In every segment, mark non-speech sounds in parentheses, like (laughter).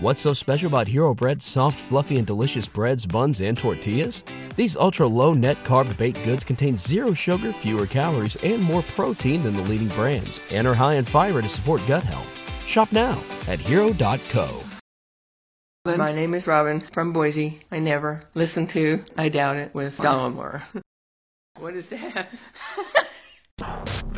What's so special about Hero Bread's soft, fluffy, and delicious breads, buns, and tortillas? These ultra low net carb baked goods contain zero sugar, fewer calories, and more protein than the leading brands, and are high in fiber to support gut health. Shop now at hero.co. My name is Robin from Boise. I never listen to I Doubt It with Dollamore. (laughs) what is that? (laughs)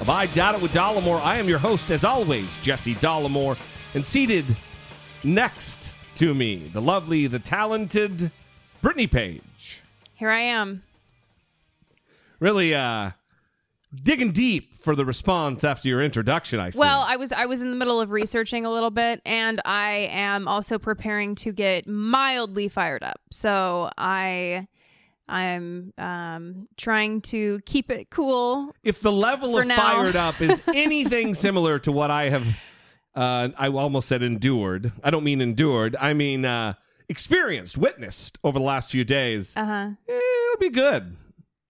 Of I Doubt It with Dollamore. I am your host, as always, Jesse Dollamore. And seated next to me, the lovely, the talented Brittany Page. Here I am. Really uh digging deep for the response after your introduction, I see. Well, I was I was in the middle of researching a little bit and I am also preparing to get mildly fired up. So I I'm um trying to keep it cool. if the level of now. fired up is (laughs) anything similar to what I have uh I almost said endured. I don't mean endured. I mean uh experienced, witnessed over the last few days. Uh-huh. eh, it'll be good.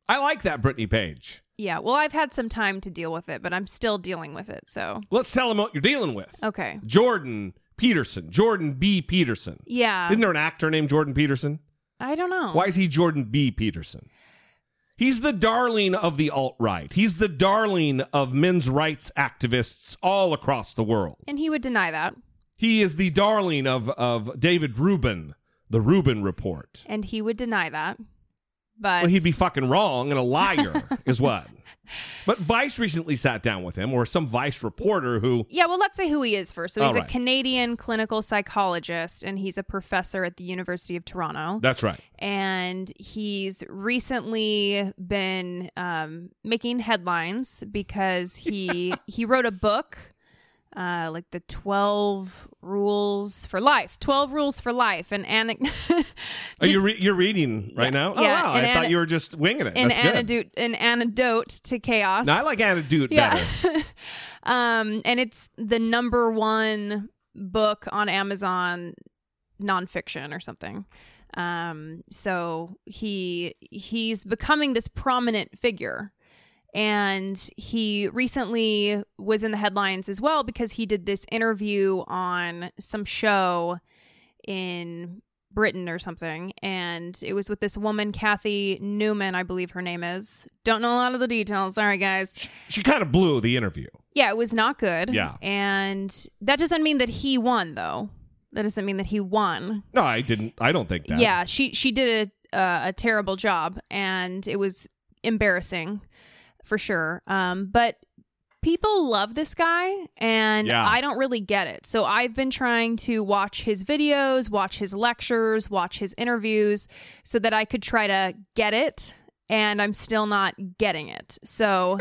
I like that Brittany Page. Yeah, well, I've had some time to deal with it, but I'm still dealing with it. So, Let's tell them what you're dealing with. okay. Jordan Peterson, Jordan B. Peterson. Yeah. Isn't there an actor named Jordan Peterson? I don't know. Why is he Jordan B. Peterson? He's the darling of the alt right. He's the darling of men's rights activists all across the world. And he would deny that. He is the darling of, of David Rubin, the Rubin Report. And he would deny that. But Well, he'd be fucking wrong and a liar, (laughs) is what. But Vice recently sat down with him, or some Vice reporter who Yeah, well, let's say who he is first. So he's right. a Canadian clinical psychologist, and he's a professor at the University of Toronto. That's right. and he's recently been um, making headlines because he (laughs) he wrote a book, uh, like the Twelve Rules for Life, Twelve Rules for Life, and anic- Are you re- you're reading right Yeah, now? Oh yeah, wow! I an thought you were just winging it. an That's good. an antidote to chaos. No, I like antidote Yeah. better. (laughs) um, and it's the number one book on Amazon nonfiction or something. Um, so he he's becoming this prominent figure. And he recently was in the headlines as well because he did this interview on some show in Britain or something. And it was with this woman, Kathy Newman, I believe her name is. Don't know a lot of the details. Sorry, guys. She kind of blew the interview. Yeah, it was not good. Yeah. And that doesn't mean that he won, though. That doesn't mean that he won. No, I didn't. I don't think that. Yeah, she she did a uh, a terrible job, and it was embarrassing for sure. Um, but people love this guy, and Yeah. I don't really get it. So I've been trying to watch his videos, watch his lectures, watch his interviews, so that I could try to get it, and I'm still not getting it. So,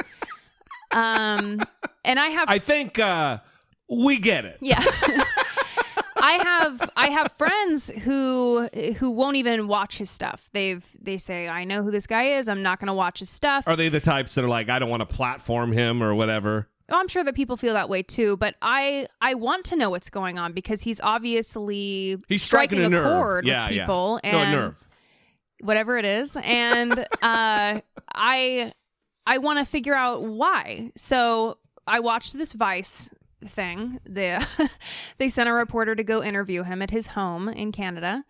um, and I have (laughs) I think uh, we get it. yeah. (laughs) I have I have friends who who won't even watch his stuff. They've they say I know who this guy is. I'm not going to watch his stuff. Are they the types that are like, I don't want to platform him or whatever? I'm sure that people feel that way too, but I I want to know what's going on because he's obviously He's striking, a, nerve. chord yeah, with people yeah. and no, a nerve. whatever it is, and uh, I I want to figure out why. So I watched this Vice thing. The (laughs) they sent a reporter to go interview him at his home in Canada,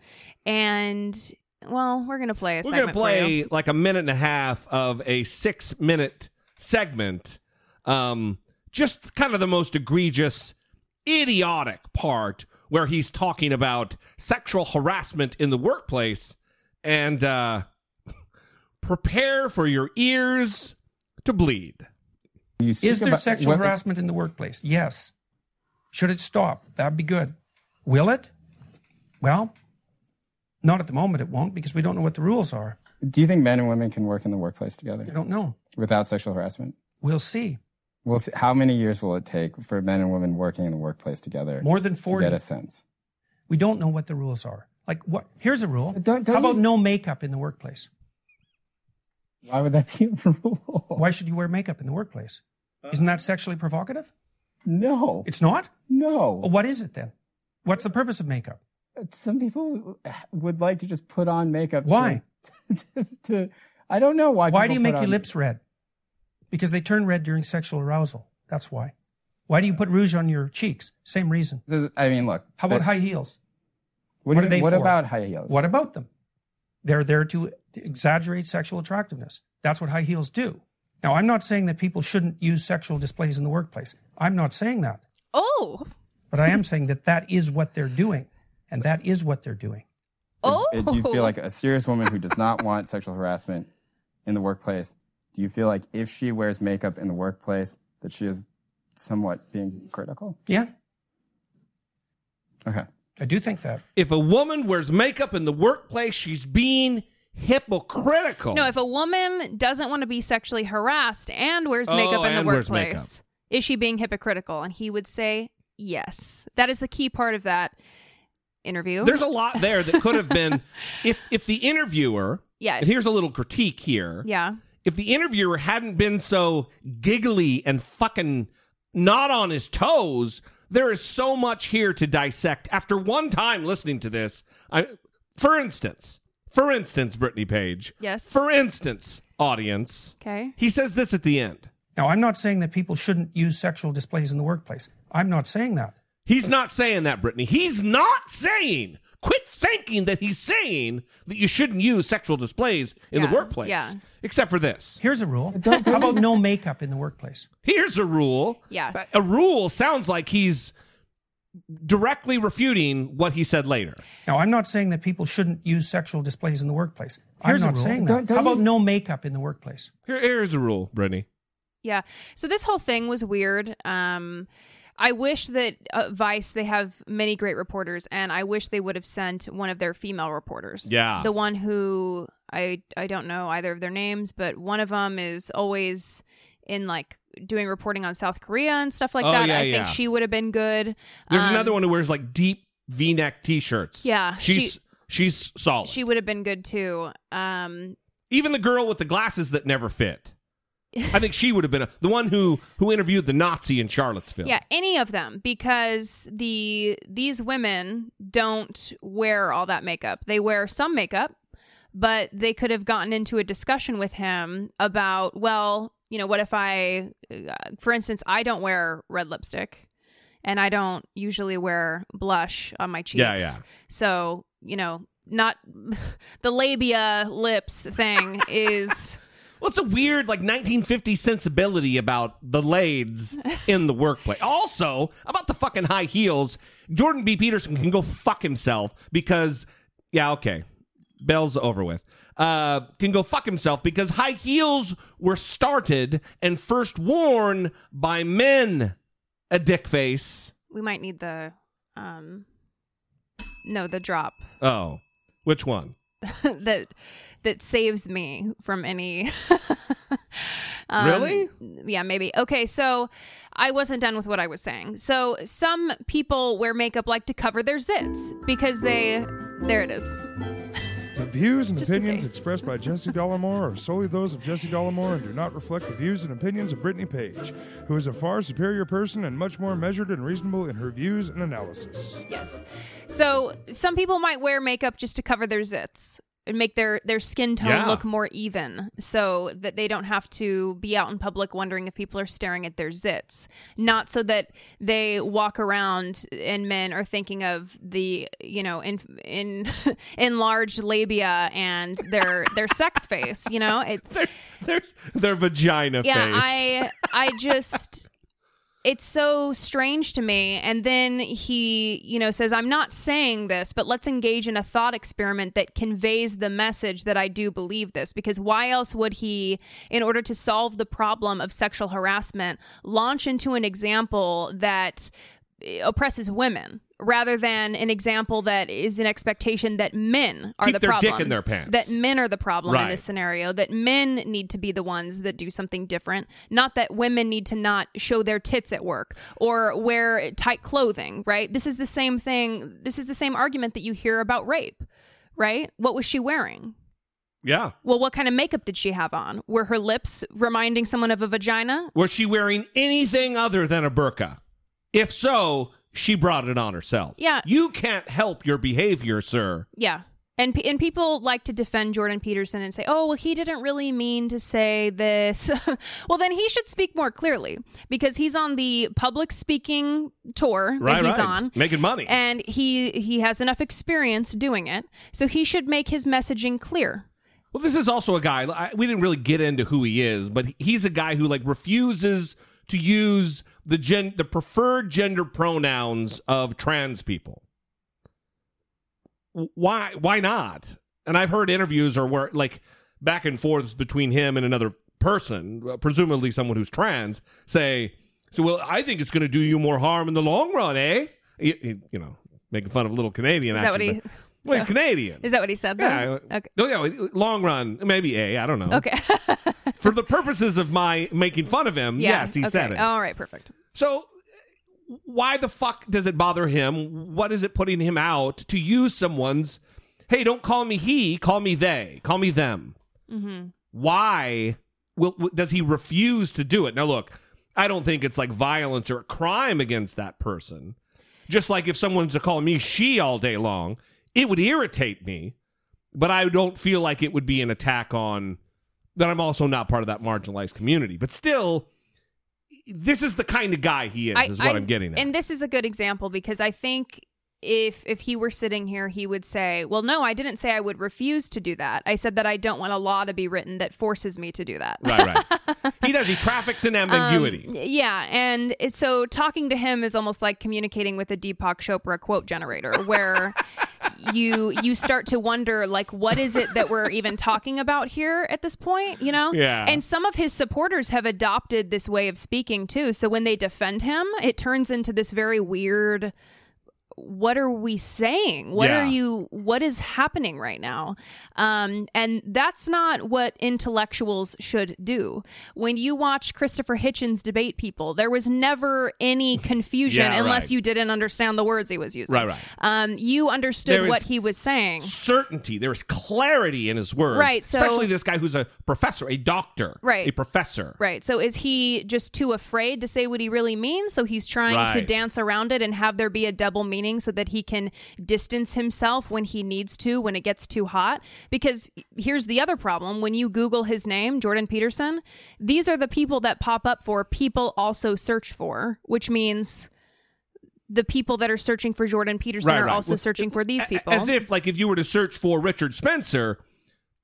and well, we're gonna play a We're segment gonna play like a minute and a half of a six minute segment. Um, just kind of the most egregious, idiotic part where he's talking about sexual harassment in the workplace and uh, (laughs) prepare for your ears to bleed. Is there about- sexual what- harassment in the workplace? Yes. Should it stop? That'd be good. Will it? Well, not at the moment, it won't because we don't know what the rules are. Do you think men and women can work in the workplace together? I don't know. without sexual harassment? We'll see. We'll see. How many years will it take for men and women working in the workplace together More than to 40. get a sense? We don't know what the rules are. Like what? Here's a rule. Don't- don't How about you- no makeup in the workplace? Why would that be a rule? Why should you wear makeup in the workplace? Isn't that sexually provocative? No. It's not. No. What is it then? What's the purpose of makeup? Some people would like to just put on makeup. to- Why? To, (laughs) to- I don't know why. Why do you make your lips red? Because they turn red during sexual arousal. That's why. Why do you put rouge on your cheeks? Same reason. I mean, look. How about high heels? What, what are they you- What for? about high heels? What about them? They're there to exaggerate sexual attractiveness. That's what high heels do. Now, I'm not saying that people shouldn't use sexual displays in the workplace. I'm not saying that. Oh, But I am saying that that is what they're doing. And that is what they're doing. oh. If- Do you feel like a serious woman who does not want sexual harassment in the workplace? Do you feel like if she wears makeup in the workplace, that she is somewhat being critical? Yeah, Okay. I do think that. If a woman wears makeup in the workplace, she's being hypocritical. No, if a woman doesn't want to be sexually harassed and wears Oh, makeup in the workplace, is she being hypocritical? And he would say yes. That is the key part of that interview. There's a lot there that could have (laughs) been if if the interviewer Yeah. and here's a little critique here. yeah. If the interviewer hadn't been so giggly and fucking not on his toes, there is so much here to dissect. After one time listening to this, I for instance, for instance, Brittany Page. Yes. For instance, audience. Okay. He says this at the end. Now, I'm not saying that people shouldn't use sexual displays in the workplace. I'm not saying that. He's not saying that, Brittany. He's not saying. Quit thinking that he's saying that you shouldn't use sexual displays in Yeah, the workplace. yeah. Except for this. Here's a rule. How about no makeup in the workplace? Here's a rule. Yeah. A rule sounds like he's directly refuting what he said later. Now, I'm not saying that people shouldn't use sexual displays in the workplace. Here's I'm not not saying saying that. that. How Don't- about no makeup in the workplace? Here, here's a rule, Brittany. Yeah. So this whole thing was weird. Um, I wish that uh, Vice they have many great reporters, and I wish they would have sent one of their female reporters. Yeah. the one who I I don't know either of their names, but one of them is always in like doing reporting on South Korea and stuff like Oh, that. yeah, I yeah. think she would have been good. There's Um, another one who wears like deep V-neck T-shirts. Yeah, she's she- she's solid. She would have been good too. Um, Even the girl with the glasses that never fit. I think she would have been a, the one who who interviewed the Nazi in Charlottesville. Yeah, any of them because the these women don't wear all that makeup. They wear some makeup, but they could have gotten into a discussion with him about, well, you know, what if I uh, for instance, I don't wear red lipstick and I don't usually wear blush on my cheeks. Yeah, yeah. So, you know, not (laughs) the labia lips thing (laughs) is Well, it's a weird, like 1950 sensibility about the lades in the workplace. (laughs) Also, about the fucking high heels, Jordan B. Peterson can go fuck himself because, yeah, okay, Bell's over with. Uh, can go fuck himself because high heels were started and first worn by men. A dick face. we might need the um no, the drop. Oh, which one? (laughs) that that saves me from any (laughs) um, Really? yeah maybe okay so i wasn't done with what i was saying so some people wear makeup like to cover their zits because they there it is The views and Just opinions expressed by Jesse Dollamore are solely those of Jesse Dollamore and do not reflect the views and opinions of Brittany Page, who is a far superior person and much more measured and reasonable in her views and analysis. yes. So some people might wear makeup just to cover their zits and make their their skin tone Yeah. look more even so that they don't have to be out in public wondering if people are staring at their zits not so that they walk around and men are thinking of the you know in in (laughs) enlarged labia and their their sex face you know it (laughs) There's, there's their vagina yeah face. i i just (laughs) it's so strange to me. And then he you know says i'm not saying this but let's engage in a thought experiment that conveys the message that i do believe this. Because why else would he in order to solve the problem of sexual harassment launch into an example that eh, oppresses women rather than an example that is an expectation that men are Keep the their dick problem. in their pants. That men are the problem in this scenario. That men need to be the ones that do something different. Not that women need to not show their tits at work or wear tight clothing. Right. This is the same thing. This is the same argument that you hear about rape. Right. What was she wearing? Yeah. Well, what kind of makeup did she have on? Were her lips reminding someone of a vagina? Was she wearing anything other than a burqa? If so, she brought it on herself. Yeah. You can't help your behavior, sir. Yeah. And, and people like to defend Jordan Peterson and say, oh, well, he didn't really mean to say this. (laughs) well, then he should speak more clearly because he's on the public speaking tour Right, that he's right. on. Making money. And he, he has enough experience doing it. So he should make his messaging clear. Well, this is also a guy. I, we didn't really get into who he is, but he's a guy who like refuses to use the gen the preferred gender pronouns of trans people. Why? Why not? And I've heard interviews or where like back and forths between him and another person, uh, presumably someone who's trans, say, "So, well, I think it's going to do you more harm in the long run, eh?" You, you- you know, making fun of a little Canadian. Is that what he- but- well, he's Canadian. Is that what he said? Yeah. Okay. No, yeah. Long run, maybe A. I don't know. Okay. (laughs) For the purposes of my making fun of him, yeah. yes, he okay. said it. All right. Perfect. So, why the fuck does it bother him? What is it putting him out to use someone's? Hey, don't call me he. Call me they. Call me them. Mm-hmm. Why will does he refuse to do it? Now, look, I don't think it's like violence or a crime against that person. Just like if someone's to call me she all day long, it would irritate me, but I don't feel like it would be an attack on that I'm also not part of that marginalized community. But still, this is the kind of guy he is, I- is what I- I'm getting at. And this is a good example because I think if if he were sitting here, he would say, "Well, no, I didn't say I would refuse to do that. I said that I don't want a law to be written that forces me to do that." right, right. (laughs) he does. He traffics in ambiguity. Um, yeah, and so talking to him is almost like communicating with a Deepak Chopra quote generator, where (laughs) you you start to wonder like what is it that we're even talking about here at this point, you know? Yeah. And some of his supporters have adopted this way of speaking too. So when they defend him, it turns into this very weird what are we saying what Yeah. are you what is happening right now um and that's not what intellectuals should do when you watch christopher hitchens debate people there was never any (laughs) confusion Yeah, unless right. you didn't understand the words he was using Right, right. um you understood what he was saying Certainty. There is clarity in his words. Right, so- especially this guy who's a professor, a doctor, Right. a professor. Right. So is he just too afraid to say what he really means? So he's trying to dance around it and have there be a double meaning so that he can distance himself when he needs to, when it gets too hot? Because here's the other problem when you Google his name, Jordan Peterson, these are the people that pop up for people also search for, which means the people that are searching for Jordan Peterson Right, are right. also Well, searching for these people. As if, like, if you were to search for Richard Spencer,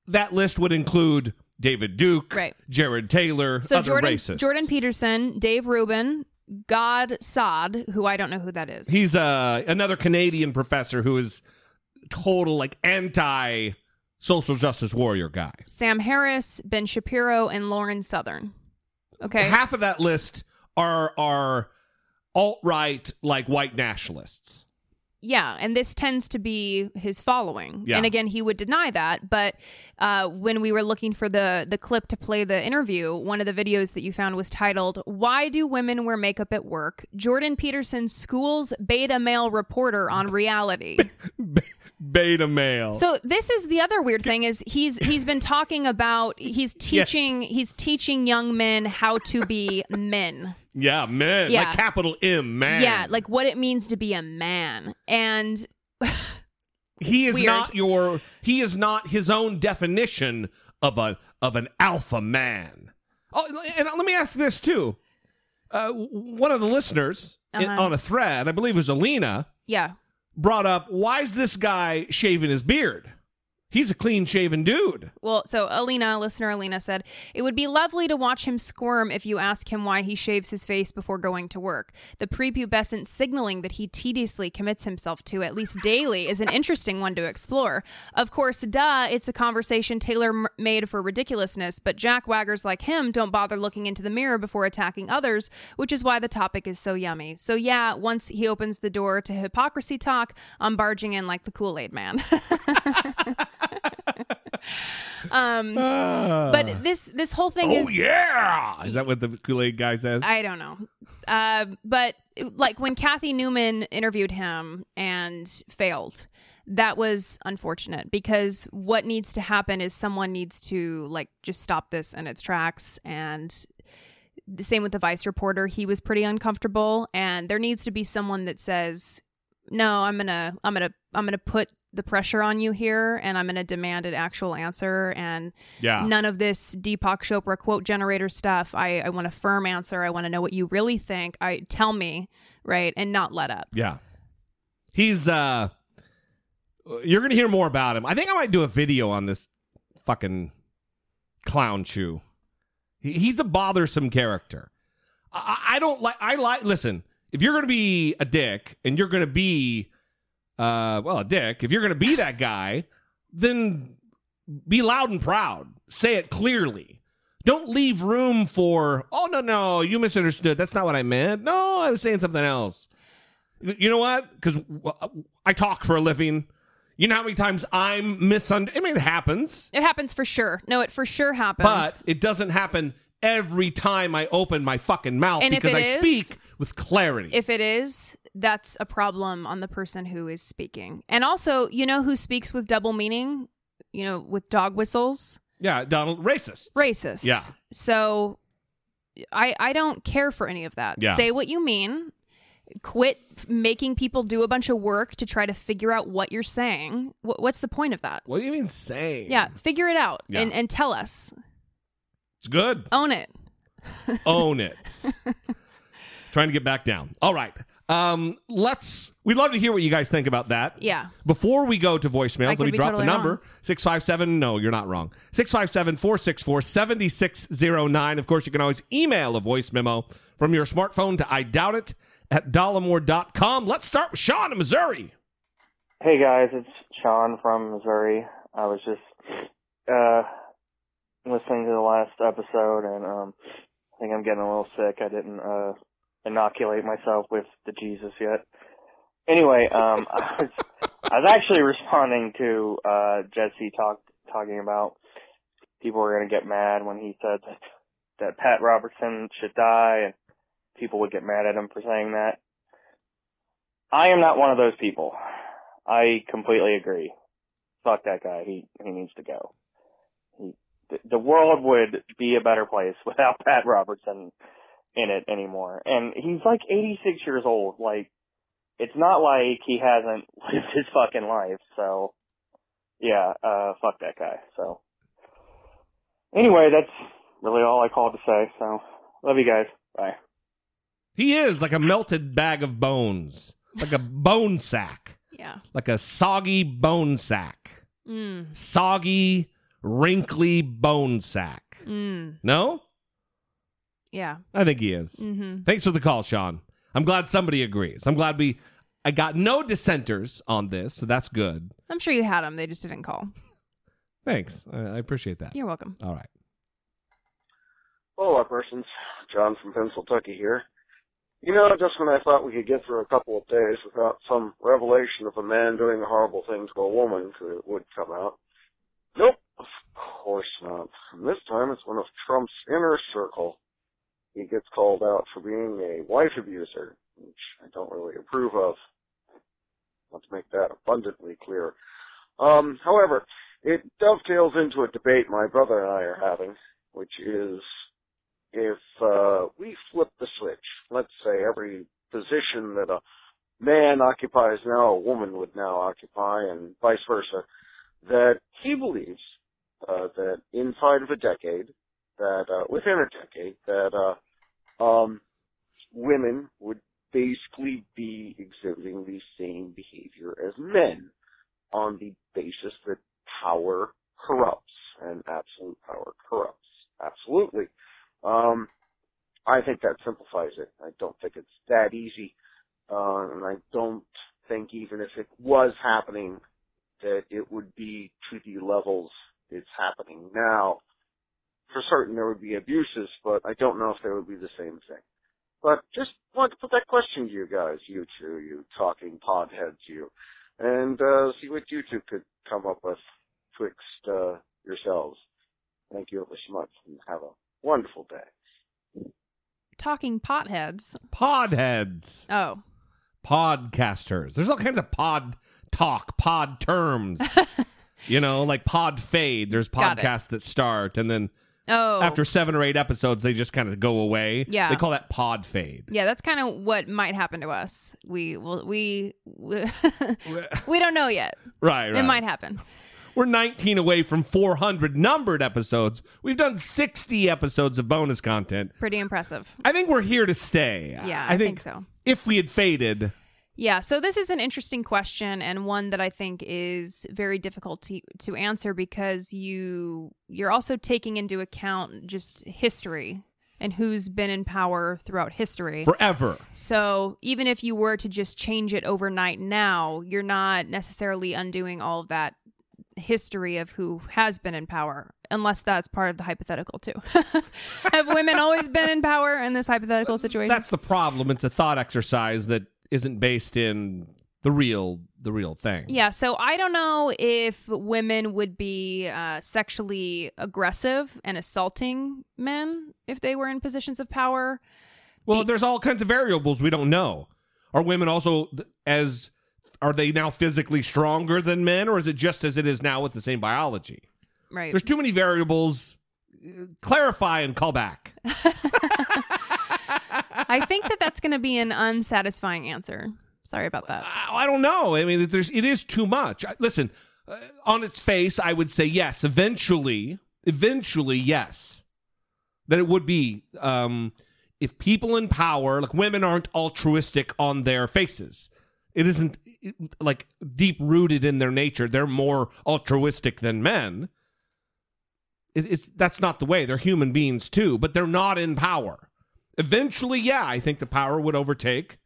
that list would include David Duke, Right. Jared Taylor, so other Jordan racists. Jordan Peterson, Dave Rubin, Gad Saad, who I don't know who that is. He's uh, another Canadian professor who is total like anti social justice warrior guy. Sam Harris, Ben Shapiro, and Lauren Southern. Okay. Half of that list are are alt right like white nationalists. Yeah, and this tends to be his following. Yeah. And again, he would deny that. But uh, when we were looking for the the clip to play the interview, one of the videos that you found was titled "Why Do Women Wear Makeup at Work?" Jordan Peterson schools beta male reporter on reality. Beta male. So this is the other weird thing is he's he's been talking about he's (laughs) teaching he's teaching young men how to be men. Yeah, man. Yeah. Like capital M, man. Yeah, like what it means to be a man. And (laughs) he is weird. not your he is not his own definition of a of an alpha man. Oh, and let me ask this too. Uh, one of the listeners Uh-huh. on a thread, I believe it was Alina, yeah. brought up why is this guy shaving his beard? He's a clean shaven dude. Well, so Alina, listener Alina said, it would be lovely to watch him squirm if you ask him why he shaves his face before going to work. The prepubescent signaling that he tediously commits himself to at least daily is an interesting one to explore. Of course, duh, it's a conversation tailor made for ridiculousness, but jack waggers like him don't bother looking into the mirror before attacking others, which is why the topic is so yummy. So, yeah, once he opens the door to hypocrisy talk, I'm barging in like the Kool Aid man. (laughs) (laughs) (laughs) um, but this this whole thing oh is yeah, is that what the Kool Aid guy says? I don't know. Uh, but like when Kathy Newman interviewed him and failed, that was unfortunate because what needs to happen is someone needs to like just stop this in its tracks and the same with the vice reporter he was pretty uncomfortable and there needs to be someone that says no i'm gonna i'm gonna i'm gonna put the pressure on you here and i'm gonna demand an actual answer and yeah. none of this deepak chopra quote generator stuff i i want a firm answer i want to know what you really think i tell me right and not let up Yeah. He's uh you're gonna hear more about him. I think I might do a video on this fucking clown chew. He, he's a bothersome character. I, I I don't like I like listen, if you're gonna be a dick and you're gonna be uh well a dick, if you're gonna be that guy, then be loud and proud. Say it clearly. Don't leave room for, oh, no, no, you misunderstood. That's not what I meant. No, I was saying something else. You know what? Because I talk for a living. You know how many times I'm misunderstood? I mean, it happens, it happens for sure no it for sure happens but it doesn't happen every time I open my fucking mouth And because I is- speak with clarity. if it is that's a problem on the person who is speaking and also you know who speaks with double meaning you know with dog whistles yeah, Donald, racist. racist Yeah. so i i don't care for any of that Yeah. say what you mean quit making people do a bunch of work to try to figure out what you're saying Wh- what's the point of that What do you mean saying? yeah figure it out Yeah. and, and tell us It's good. own it Own it. (laughs) Trying to get back down. All right. Um, let's. We'd love to hear what you guys think about that. yeah Before we go to voicemails, let me drop totally the number 657. No, you're not wrong. 657 464 7609. Of course, you can always email a voice memo from your smartphone to I doubt it at dollamore.com. Let's start with Sean in Missouri. Hey guys, it's Sean from Missouri. I was just uh listening to the last episode and um I think I'm getting a little sick. I didn't uh inoculate myself with the Jesus yet. Anyway, um (laughs) I was I was actually responding to uh Jesse talk talking about people were gonna get mad when he said that that Pat Robertson should die and people would get mad at him for saying that. I am not one of those people. I completely agree. Fuck that guy. He he needs to go. He, the world would be a better place (laughs) without Pat Robertson in it anymore. And he's like 86 years old. Like, it's not like he hasn't (laughs) lived his fucking life. So, yeah, uh, fuck that guy. So, anyway, that's really all I called to say. So, love you guys. Bye. He is like a melted bag of bones, like a (laughs) bone sack, yeah like a soggy bone sack. mm, Soggy, wrinkly bone sack. mm, No? Yeah I think he is. mm-hmm. Thanks for the call, Sean. I'm glad somebody agrees. I'm glad we. I got no dissenters on this, so that's good. i'm sure you had them they just didn't call Thanks. I, I appreciate that. you're welcome All right. Hello, persons. John from Pennsylvania here. You know, just when I thought we could get through a couple of days without some revelation of a man doing a horrible thing to a woman could, would come out. Nope, of course not. And this time it's one of Trump's inner circle. He gets called out for being a wife abuser, which I don't really approve of. Let's make that abundantly clear. Um, however, it dovetails into a debate my brother and I are having, which is if uh, we flip the switch, let's say every position that a man occupies now, a woman would now occupy, and vice versa, that he believes uh, that inside of a decade, that uh, within a decade, that uh, um, women would basically be exhibiting the same behavior as men on the basis that power corrupts, and absolute power corrupts. Absolutely. Um, I think that simplifies it. I don't think it's that easy, uh, and I don't think even if it was happening, that it would be to the levels it's happening now. For certain, there would be abuses, but I don't know if there would be the same thing. But just wanted to put that question to you guys, you two, you talking podheads, you, and uh, see what you two could come up with twixt uh, yourselves. Thank you ever so much, and have a wonderful day. Talking potheads. Podheads. Oh. Podcasters. There's all kinds of pod talk, pod terms. (laughs) you know, like pod fade. There's Got it. podcasts that start and then Oh. after seven or eight episodes they just kind of go away. Yeah. They call that pod fade. Yeah, that's kind of what might happen to us. We will we we, we (laughs) don't know yet. Right, right. It might happen. We're 19 away from 400 numbered episodes. We've done 60 episodes of bonus content. Pretty impressive. I think we're here to stay. Yeah, I think so. If we had faded, Yeah, so this is an interesting question and one that I think is very difficult to to answer because you you're also taking into account just history and who's been in power throughout history. forever. So, even if you were to just change it overnight now, you're not necessarily undoing all of that history of who has been in power, unless that's part of the hypothetical too. (laughs) Have women always been in power in this hypothetical situation? That's the problem. It's a thought exercise that isn't based in the real the real thing. Yeah, so I don't know if women would be uh, sexually aggressive and assaulting men if they were in positions of power. Well, there's all kinds of variables we don't know. Are women also as are they now physically stronger than men or is it just as it is now with the same biology? Right. There's too many variables. Clarify and call back. (laughs) I think that that's going to be an unsatisfying answer. Sorry about that. I don't know. I mean, there's it is too much. I- Listen, uh, on its face, I would say yes. Eventually, eventually, yes, that it would be. Um, if people in power, like women, aren't altruistic on their faces, it isn't like deep rooted in their nature. They're more altruistic than men. It, it's that's not the way. They're human beings too, but they're not in power. Eventually, yeah, I think the power would overtake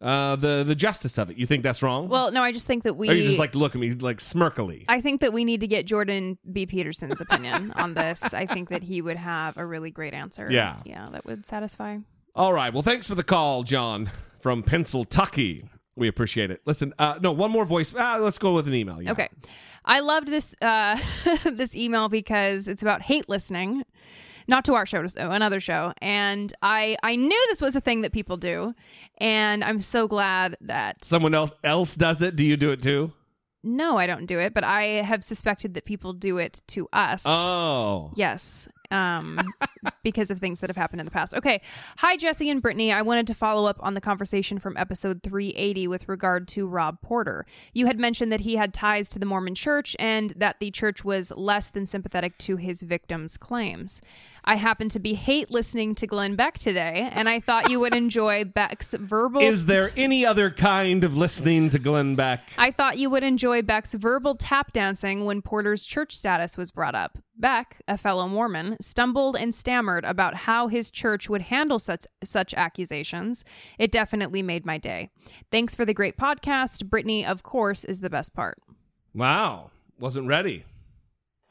uh, the the justice of it. You think that's wrong? Well, no, I just think that we. or you just like to look at me like smirkily. I think that we need to get Jordan B. Peterson's opinion on this. I think that he would have a really great answer. Yeah. Yeah, that would satisfy. All right. Well, thanks for the call, John from Pennsylvania. We appreciate it. Listen, uh, no, one more voice. Ah, let's go with an email. Yeah. Okay. I loved this uh, (laughs) this email because it's about hate listening, not to our show, to another show, and I I knew this was a thing that people do, and I'm so glad that Someone else else does it. Do you do it too? no, I don't do it, but I have suspected that people do it to us. Oh. Yes. Um, because of things that have happened in the past. Okay. Hi, Jesse and Brittany. I wanted to follow up on the conversation from episode 380 with regard to Rob Porter. You had mentioned that he had ties to the Mormon church and that the church was less than sympathetic to his victims' claims. I happened to be hate listening to Glenn Beck today, and I thought you would enjoy Beck's verbal. Is there any other kind of listening to Glenn Beck? I thought you would enjoy Beck's verbal tap dancing when Porter's church status was brought up. Beck, a fellow Mormon, stumbled and stammered about how his church would handle such such accusations. It definitely made my day. Thanks for the great podcast. Brittany, of course, is the best part. Wow. Wasn't ready.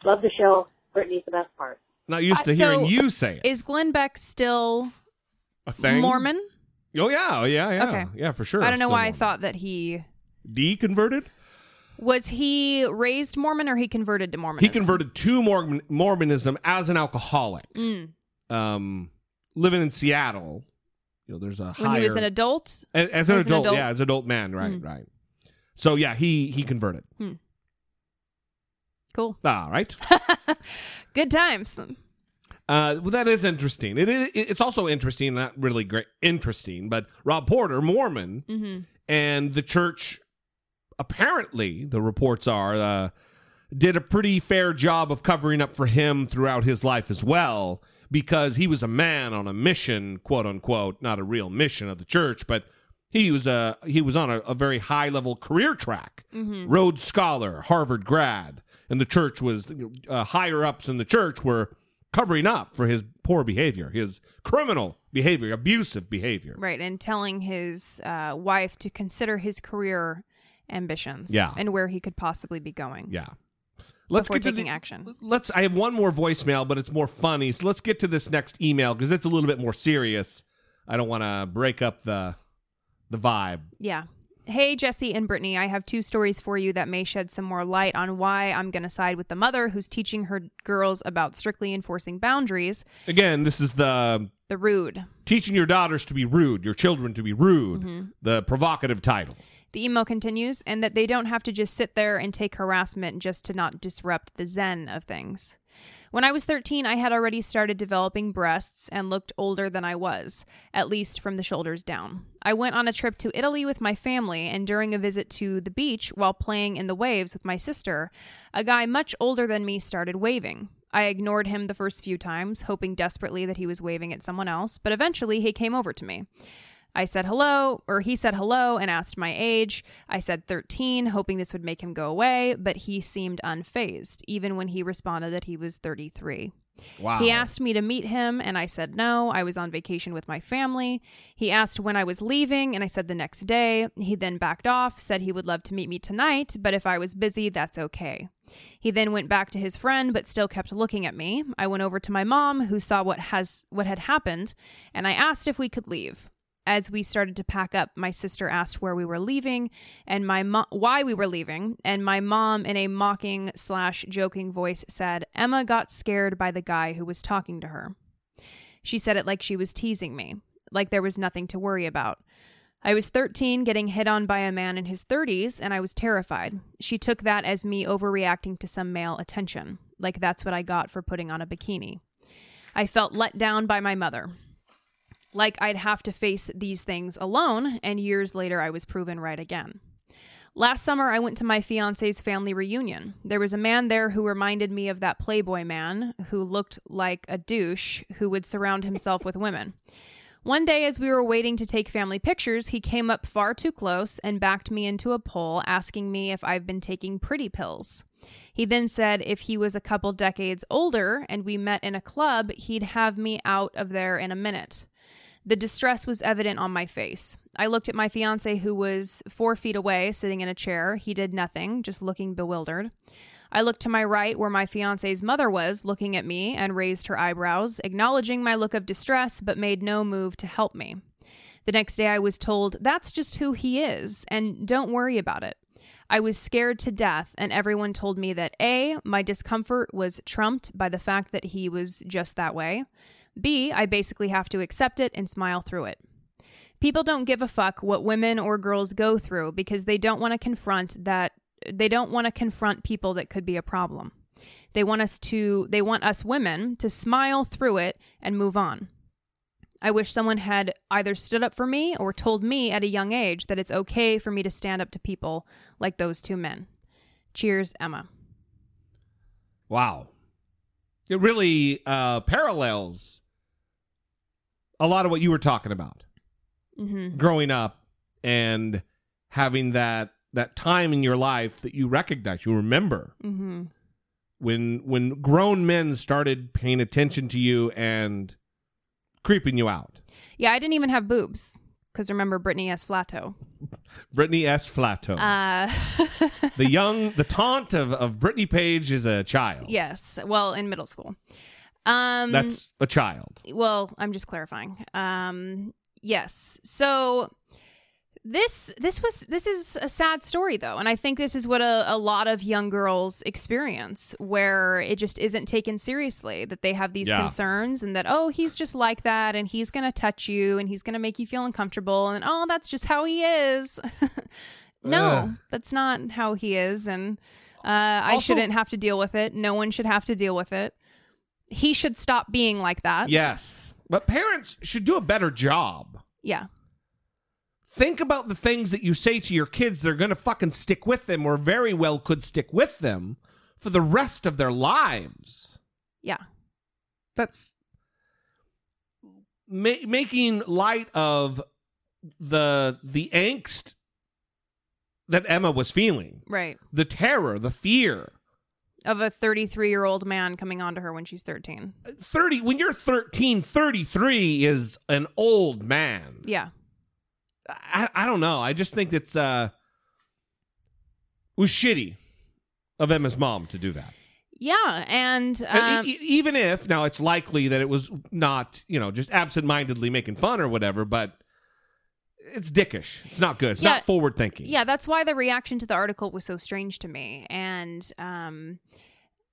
Love the show. Brittany's the best part. Not used to Uh, hearing so you say it. Is Glenn Beck still A thing? Mormon? Oh yeah, oh yeah, yeah, Okay. yeah, for sure. I don't know Still why I Mormon. thought that he deconverted. was he raised Mormon or he converted to Mormonism? He converted to Mormon, Mormonism as an alcoholic. Mm. Um, living in Seattle, you know, there's a when he was an adult. as, as an, as an adult, adult? yeah, as an adult man, right, Mm. right. So yeah, he he converted. Hmm. Cool. All right. (laughs) Good times. Uh, well, that is interesting. It, it it's also interesting, not really great interesting, but Rob Porter, Mormon, hmm and the church apparently the reports are uh, did a pretty fair job of covering up for him throughout his life as well because he was a man on a mission quote unquote not a real mission of the church but he was a he was on a, a very high level career track Mhm. rhodes scholar harvard grad and the church was uh, higher ups in the church were covering up for his poor behavior, his criminal behavior, abusive behavior. Right, and telling his uh, wife to consider his career ambitions Yeah. and where he could possibly be going. Yeah. Let's get to taking the, action. Let's. I have one more voicemail, but it's more funny. So let's get to this next email because it's a little bit more serious. I don't want to break up the the vibe. Yeah. Hey, Jesse and Brittany, I have two stories for you that may shed some more light on why I'm going to side with the mother who's teaching her girls about strictly enforcing boundaries, Again, this is the the rude. teaching your daughters to be rude, your children to be rude. Mm-hmm. The provocative title. The email continues, and that they don't have to just sit there and take harassment just to not disrupt the zen of things. When I was 13, I had already started developing breasts and looked older than I was, at least from the shoulders down. I went on a trip to Italy with my family, and during a visit to the beach while playing in the waves with my sister, a guy much older than me started waving. I ignored him the first few times, hoping desperately that he was waving at someone else, but eventually he came over to me. I said hello, or he said hello and asked my age. I said 13, hoping this would make him go away, but he seemed unfazed, even when he responded that he was 33. Wow. He asked me to meet him, and I said no. I was on vacation with my family. He asked when I was leaving, and I said the next day. He then backed off, said he would love to meet me tonight, but if I was busy, that's okay. He then went back to his friend, but still kept looking at me. I went over to my mom, who saw what has what had happened, and I asked if we could leave. As we started to pack up, my sister asked where we were leaving and my mo- why we were leaving, and my mom, in a mocking slash joking voice, said Emma got scared by the guy who was talking to her. She said it like she was teasing me, like there was nothing to worry about. I was 13, getting hit on by a man in his 30s, and I was terrified. She took that as me overreacting to some male attention, like that's what I got for putting on a bikini. I felt let down by my mother like I'd have to face these things alone, and years later I was proven right again. Last summer, I went to my fiance's family reunion. There was a man there who reminded me of that Playboy man who looked like a douche who would surround himself with women. One day, as we were waiting to take family pictures, he came up far too close and backed me into a pole, asking me if I've been taking pretty pills. He then said if he was a couple decades older and we met in a club, he'd have me out of there in a minute. The distress was evident on my face. I looked at my fiance, who was four feet away, sitting in a chair. He did nothing, just looking bewildered. I looked to my right, where my fiance's mother was, looking at me, and raised her eyebrows, acknowledging my look of distress, but made no move to help me. The next day, I was told, That's just who he is, and don't worry about it. I was scared to death, and everyone told me that A, my discomfort was trumped by the fact that he was just that way. B, I basically have to accept it and smile through it. People don't give a fuck what women or girls go through because they don't want to confront that they don't want to confront people that could be a problem. They want us to they want us women to smile through it and move on. I wish someone had either stood up for me or told me at a young age that it's okay for me to stand up to people like those two men. Cheers, Emma. Wow. It really uh, parallels a lot of what you were talking about Mm-hmm. growing up and having that that time in your life that you recognize, you remember Mm-hmm. when when grown men started paying attention to you and creeping you out. Yeah, I didn't even have boobs because remember Brittany S. Flato. (laughs) Brittany S. Flatto. Uh, (laughs) the young, the taunt of, of Brittany Page is a child. yes. Well, in middle school. Um, That's a child. well. I'm just clarifying. Um, yes. So this this was this is a sad story though, and I think this is what a, a lot of young girls experience, where it just isn't taken seriously. That they have these Yeah. concerns, and that oh, he's just like that, and he's gonna touch you, and he's gonna make you feel uncomfortable, and oh, that's just how he is. (laughs) no, Ugh. that's not how he is, and uh, I shouldn't have to deal with it. No one should have to deal with it. He should stop being like that. Yes. But parents should do a better job. Yeah. Think about the things that you say to your kids. They're going to fucking stick with them or very well could stick with them for the rest of their lives. Yeah. That's ma- making light of the the angst that Emma was feeling. Right. The terror, the fear. Of a 33 year old man coming on to her when she's 13. 30 when you're 13, 33 is an old man. Yeah. I, I don't know. I just think it's uh it was shitty of Emma's mom to do that. Yeah, and And um, e- e- even if now it's likely that it was not, you know, just absent-mindedly making fun or whatever, but it's dickish. It's not good. It's Yeah. not forward thinking. yeah, that's why the reaction to the article was so strange to me. And um,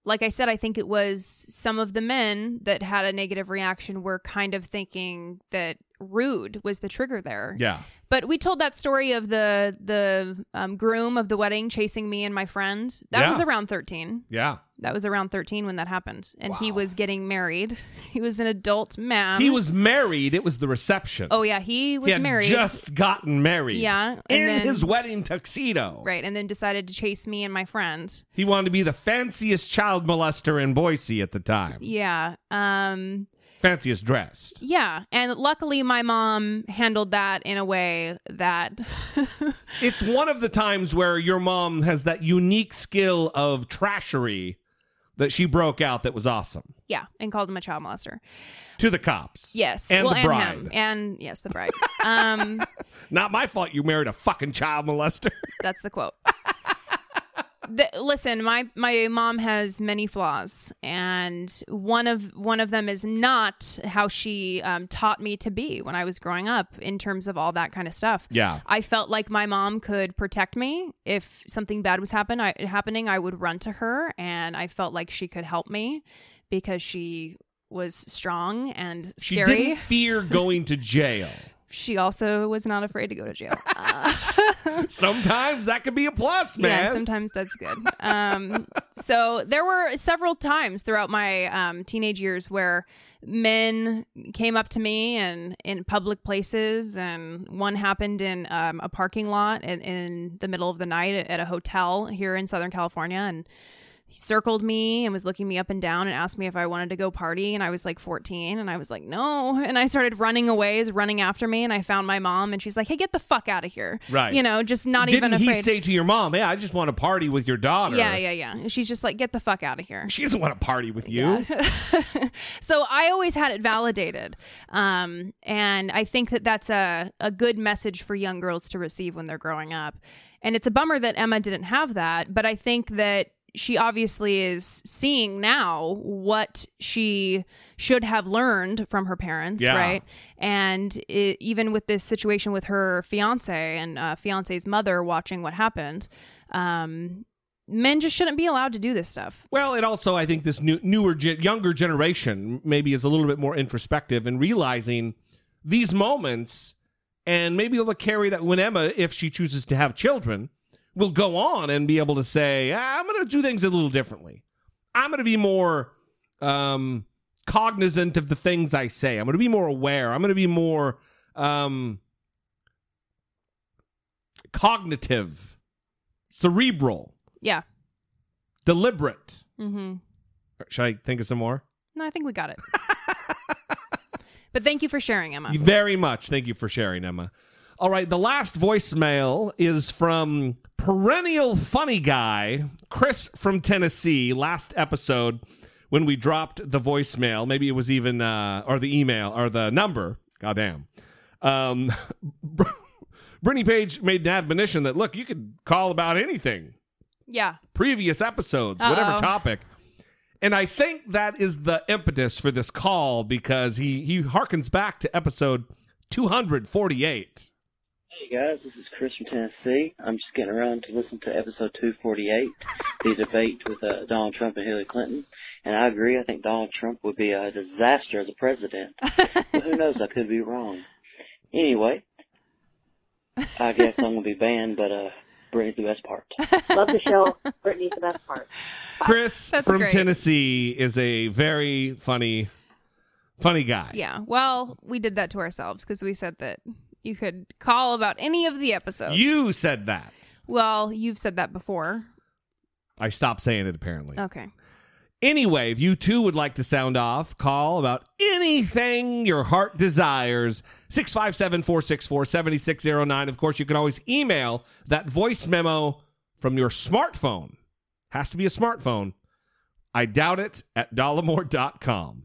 like I said, I think it was some of the men that had a negative reaction were kind of thinking that rude was the trigger there. Yeah. But we told that story of the the um, groom of the wedding chasing me and my friend. That Yeah. was around thirteen. Yeah. That was around thirteen when that happened, and he was getting married. (laughs) He was an adult man. he was married. It was the reception. Oh yeah, he was he had married. just gotten married. Yeah, In then- his wedding tuxedo. right, and then decided to chase me and my friend. He wanted to be the fanciest child molester in Boise at the time. Yeah. Um. Fanciest dressed. Yeah, and luckily my mom handled that in a way that (laughs) It's one of the times where your mom has that unique skill of trashery that she broke out that was awesome yeah, and called him a child molester. to the cops. Yes, And well, the and bride. him, and yes, the bride. um, (laughs) Not my fault you married a fucking child molester. that's the quote. (laughs) Listen, my my mom has many flaws, and one of one of them is not how she um, taught me to be when I was growing up in terms of all that kind of stuff. Yeah. I felt like my mom could protect me if something bad was happen I, happening. I would run to her, and I felt like she could help me because she was strong and She didn't fear going to jail. (laughs) She also was not afraid to go to jail. (laughs) Uh, (laughs) Sometimes that could be a plus, man. Yeah, sometimes that's good. Um, so there were several times throughout my um, teenage years where men came up to me and in public places, and one happened in um, a parking lot in, in the middle of the night at a hotel here in Southern California, and he circled me and was looking me up and down and asked me if I wanted to go party. And I was like 14 and I was like, no. And I started running away, he's running after me. And I found my mom and she's like, hey, get the fuck out of here. Right. You know, just not Didn't even afraid. he say to your mom, "Hey, I just want to party with your daughter"? yeah, yeah, yeah. And She's just like, get the fuck out of here. She doesn't want to party with you. (laughs) so I always had it validated. Um, and I think that that's a, a good message for young girls to receive when they're growing up. And it's a bummer that Emma didn't have that, but I think that she obviously is seeing now what she should have learned from her parents, Yeah. right? And it, even with this situation with her fiance and uh, fiance's mother watching what happened, um, men just shouldn't be allowed to do this stuff. Well, it also, I think, this new, newer, ge- younger generation maybe is a little bit more introspective and realizing these moments, and maybe they'll carry that when Emma, if she chooses to have children, will go on and be able to say, "Ah, "I'm going to do things a little differently. I'm going to be more um, cognizant of the things I say. I'm going to be more aware. I'm going to be more um, cognitive, cerebral, Yeah. deliberate." Mm-hmm. Should I think of some more? No, I think we got it. (laughs) but thank you for sharing, Emma. Very much. Thank you for sharing, Emma. All right, the last voicemail is from perennial funny guy, Chris from Tennessee. Last episode, when we dropped the voicemail, maybe it was even, uh, or the email, or the number. Goddamn. Um, (laughs) Brittany Page made an admonition that, look, you could call about anything Yeah. previous episodes, whatever Uh-oh. topic. And I think that is the impetus for this call because he he harkens back to episode 248. Hey guys, this is Chris from Tennessee. I'm just getting around to listen to episode 248, the debate with uh, Donald Trump and Hillary Clinton. And I agree, I think Donald Trump would be a disaster as a president. but who knows, I could be wrong. Anyway, I guess I'm going to be banned, but uh, Brittany's the best part. Love the show. Brittany's the best part. Chris That's from great. Tennessee is a very funny funny guy. Yeah. Well, we did that to ourselves because we said that you could call about any of the episodes. You said that. Well, you've said that before. I stopped saying it apparently. Okay. Anyway, if you too would like to sound off, call about anything your heart desires. 657 464 7609. Of course, you can always email that voice memo from your smartphone. Has to be a smartphone I doubt it at dollemore.com.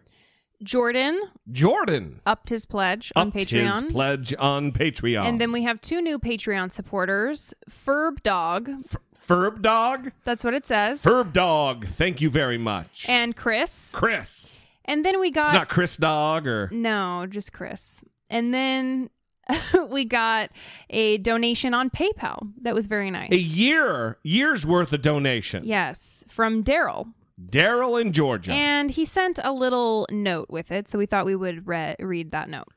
Jordan Jordan upped his pledge on upped Patreon. his pledge on Patreon. And then we have two new Patreon supporters, Ferb Dog. Ferb Dog? That's what it says. Ferb Dog, thank you very much. And Chris. Chris. And then we got It's not Chris Dog or No, just Chris. And then (laughs) we got a donation on PayPal. That was very nice. a year, year's worth of donation. Yes, from Daryl. Daryl in Georgia. And he sent a little note with it, so we thought we would re- read that note.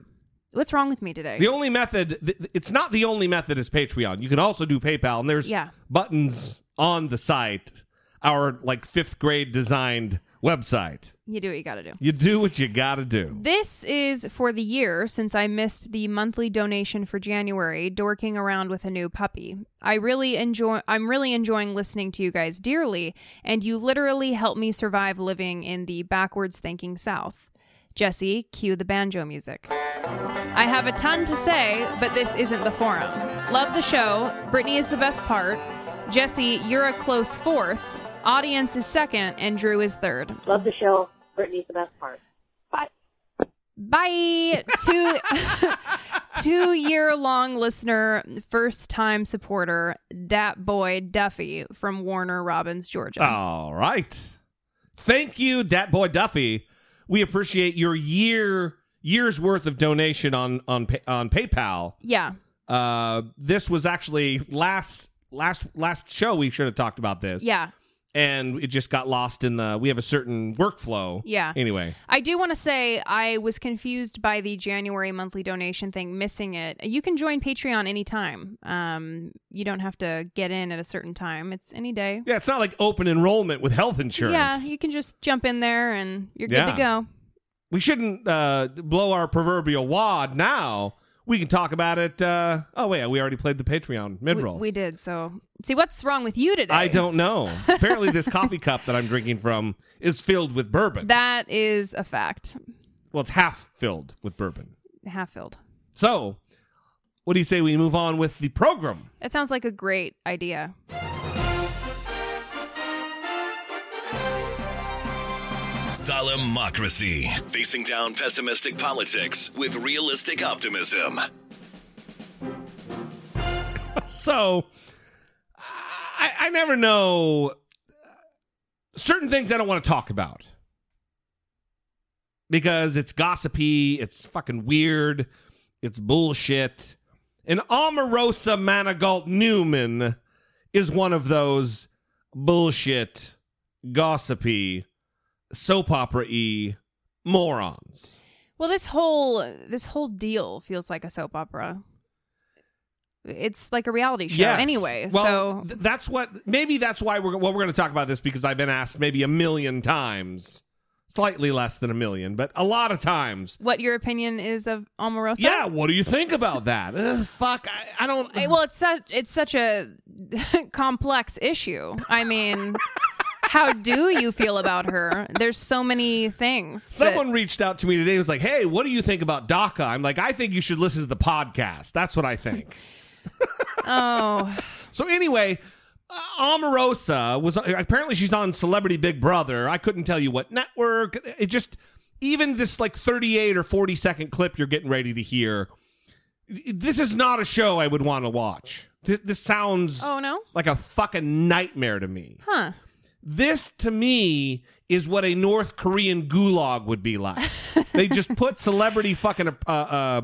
What's wrong with me today? The only method, th- it's not the only method is Patreon. You can also do PayPal, and there's Yeah. buttons on the site, our like fifth grade designed website. you do what you got to do. You do what you got to do. This is for the year since I missed the monthly donation for January, dorking around with a new puppy. I really enjoy I'm really enjoying listening to you guys dearly, and you literally help me survive living in the backwards thinking South. Jesse, cue the banjo music. I have a ton to say, but this isn't the forum. Love the show. Brittany is the best part. Jesse, you're a close fourth. Audience is second, and Drew is third. Love the show. Brittany's the best part. Bye. Bye. Two (laughs) two year long listener, first time supporter, Dat Boy Duffy from Warner Robins, Georgia. All right. Thank you, Dat Boy Duffy. We appreciate your year year's worth of donation on on on PayPal. Yeah. Uh, this was actually last last last show. We should have talked about this. Yeah. And it just got lost in the. We have a certain workflow. Yeah. Anyway, I do want to say I was confused by the January monthly donation thing, missing it. You can join Patreon anytime. Um, you don't have to get in at a certain time. It's any day. yeah, it's not like open enrollment with health insurance. Yeah, you can just jump in there and you're good Yeah. to go. we shouldn't uh, blow our proverbial wad now. We can talk about it. Uh, oh wait, we already played the Patreon midroll. We, we did. So, see, what's wrong with you today? I don't know. (laughs) Apparently, this coffee cup that I'm drinking from is filled with bourbon. That is a fact. well, it's half filled with bourbon. Half filled. So, what do you say we move on with the program? That sounds like a great idea. Dollemocracy. Facing down pessimistic politics with realistic optimism. So, I, I never know certain things I don't want to talk about because it's gossipy, it's fucking weird, it's bullshit. And Omarosa Manigault Newman is one of those bullshit, gossipy, soap opera e morons. Well, this whole this whole deal feels like a soap opera. It's like a reality show Yes. anyway. Well, so th- that's what maybe that's why we're well we're going to talk about this because I've been asked maybe a million times, slightly less than a million, but a lot of times. what your opinion is of Omarosa? Yeah, what do you think about that? Ugh, fuck, I, I don't. Well, it's such it's such a (laughs) complex issue. I mean, how do you feel about her? There's so many things. that- Someone reached out to me today. and Was like, "Hey, what do you think about DACA?" I'm like, "I think you should listen to the podcast." That's what I think. (laughs) oh, So anyway, uh, Omarosa was apparently she's on Celebrity Big Brother. I couldn't tell you what network. It just even this like 38 or 40 second clip you're getting ready to hear. This is not a show I would want to watch. This, this sounds oh no, like a fucking nightmare to me. huh? This to me is what a North Korean gulag would be like. (laughs) they just put celebrity fucking uh, uh,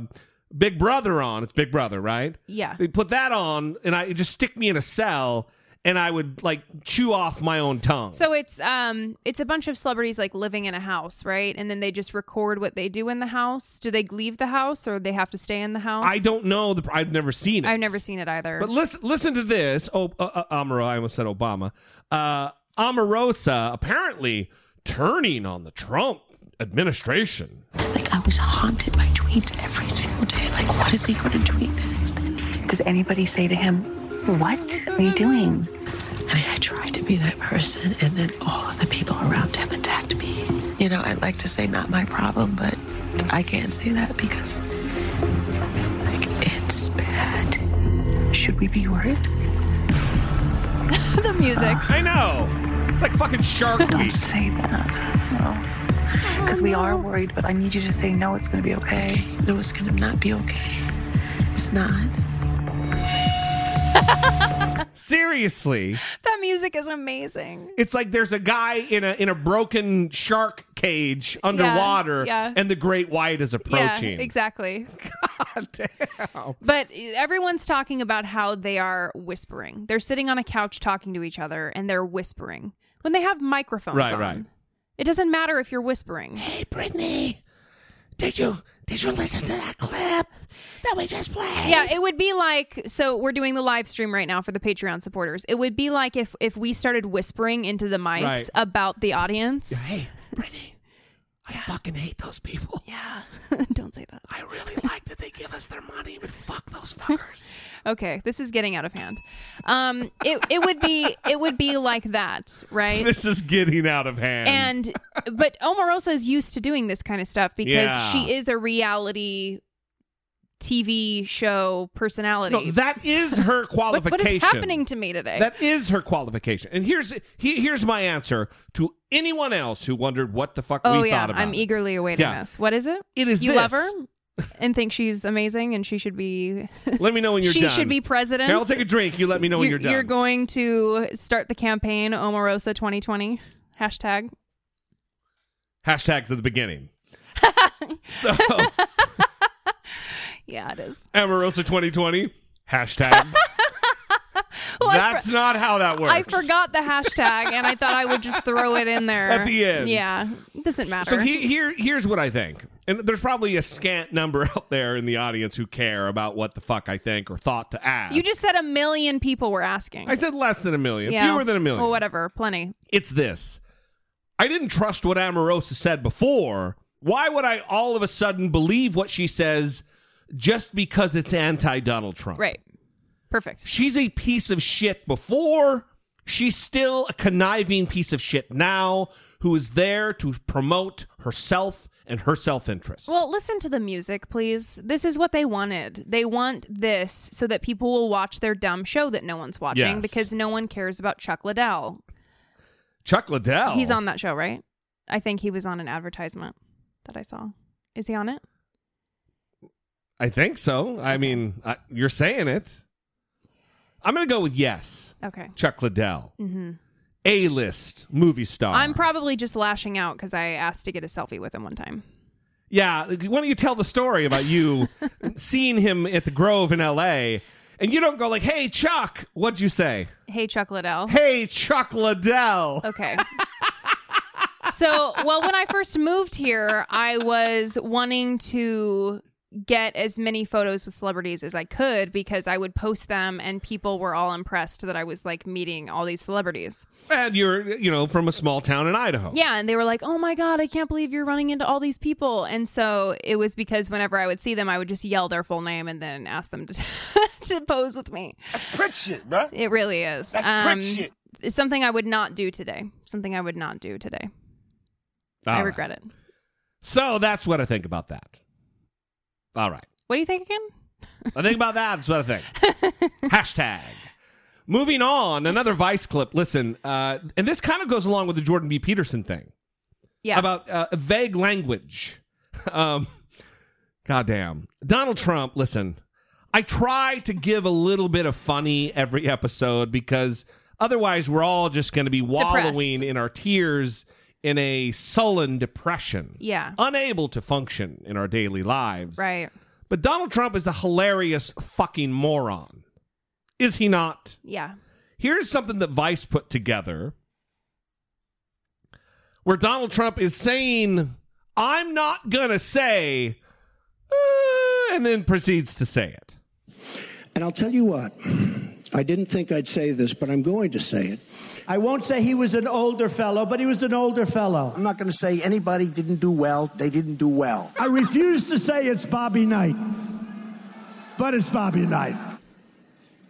Big Brother on. It's Big Brother, right? Yeah. They put that on, and I just stick me in a cell, and I would like chew off my own tongue. So it's um it's a bunch of celebrities like living in a house, right? And then they just record what they do in the house. Do they leave the house or they have to stay in the house? I don't know. The, I've never seen it. I've never seen it either. But listen, listen to this. Oh, uh, uh, Amaro, I almost said Obama. Uh, Omarosa apparently turning on the Trump administration. Like, I was haunted by tweets every single day. Like, what is he going to tweet next? Does anybody say to him, What are you doing? I mean, I tried to be that person, and then all of the people around him attacked me. You know, I'd like to say not my problem, but I can't say that because, like, it's bad. Should we be worried? (laughs) the music. I know. It's like fucking Shark Don't say that. No. Because we are worried, but I need you to say, no, it's going to be okay. No, it's going to not be okay. It's not. (laughs) Seriously. That music is amazing. It's like there's a guy in a in a broken shark cage underwater yeah. and the great white is approaching. Yeah, exactly. (laughs) God damn. But everyone's talking about how they are whispering. They're sitting on a couch talking to each other and they're whispering when they have microphones Right, on. right. It doesn't matter if you're whispering. Hey, Brittany, did you did you listen to that clip that we just played? Yeah, it would be like so we're doing the live stream right now for the Patreon supporters. It would be like if if we started whispering into the mics Right. about the audience. Hey, Brittany, I fucking hate those people. Yeah. (laughs) (laughs) Don't say that. I really like that they give us their money, but fuck those fuckers. (laughs) Okay, this is getting out of hand. Um it it would be it would be like that, right? this is getting out of hand. and but Omarosa is used to doing this kind of stuff because Yeah. she is a reality TV show personality. no, that is her (laughs) What- qualification. what is happening to me today? That is her qualification. And here's he, here's my answer to anyone else who wondered what the fuck oh we yeah, thought about it. I'm it. eagerly awaiting Yeah. this. What is it? It is you love her and think she's amazing and she should be. (laughs) Let me know when you're she done. She should be president. Here, I'll take a drink. You let me know when you're done. You're going to start the campaign Omarosa 2020 hashtag. Hashtags at the beginning. (laughs) so Yeah, it is. Omarosa 2020 hashtag. (laughs) Well, That's not how that works. I forgot the hashtag and I thought I would just throw it in there At the end. Yeah, it doesn't matter. So he, here, here's what I think, and there's probably a scant number (laughs) out there in the audience who care about what the fuck I think or thought to ask. you just said a million people were asking. I said less than a million, Yeah. fewer than a million. Well, whatever, plenty. It's this. I didn't trust what Omarosa said before. Why would I all of a sudden believe what she says just because it's anti Donald Trump? Right. Perfect. She's a piece of shit before. She's still a conniving piece of shit now who is there to promote herself and her self interest. Well, listen to the music, please. This is what they wanted. They want this so that people will watch their dumb show that no one's watching Yes. because no one cares about Chuck Liddell. Chuck Liddell. He's on that show, right? I think he was on an advertisement that I saw. Is he on it? I think so. I mean, I, you're saying it. I'm going to go with yes. Okay. Chuck Liddell. hmm A list movie star. I'm probably just lashing out because I asked to get a selfie with him one time. Yeah, why don't you tell the story about you (laughs) seeing him at the Grove in L.A. and you don't go like, "Hey, Chuck," what'd you say? Hey, Chuck Liddell. Hey, Chuck Liddell. Okay. so, well, when I first moved here, I was wanting to get as many photos with celebrities as I could because I would post them and people were all impressed that I was like meeting all these celebrities. And you're, you know, from a small town in Idaho. Yeah, and they were like, "Oh my god, I can't believe you're running into all these people." And so it was because whenever I would see them, I would just yell their full name and then ask them to (laughs) to pose with me. That's prick shit, bro. It really is. That's um, prick shit. Something I would not do today. Something I would not do today. All I right. regret it. So that's what I think about that. All right. What do you think again? I think about that. That's what I think. (laughs) Hashtag. Moving on, another Vice clip. Listen, uh, and this kind of goes along with the Jordan B. Peterson thing. Yeah. About uh, vague language. (laughs) Um, goddamn. Donald Trump, listen, I try to give a little bit of funny every episode because otherwise we're all just going to be wallowing in our tears in a sullen depression. Yeah. Unable to function in our daily lives. Right. But Donald Trump is a hilarious fucking moron. Is he not? Yeah. Here's something that Vice put together where Donald Trump is saying, I'm not going to say, uh," and then proceeds to say it. And I'll tell you what, I didn't think I'd say this, but I'm going to say it. I won't say he was an older fellow, but he was an older fellow. I'm not going to say anybody didn't do well. They didn't do well. I refuse to say it's Bobby Knight, but it's Bobby Knight.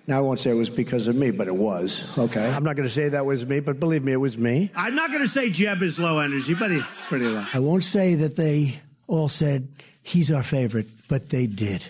Now, I won't say it was because of me, but it was. Okay. I'm not going to say that was me, but believe me, it was me. I'm not going to say Jeb is low energy, but he's pretty low. I won't say that they all said he's our favorite, but they did.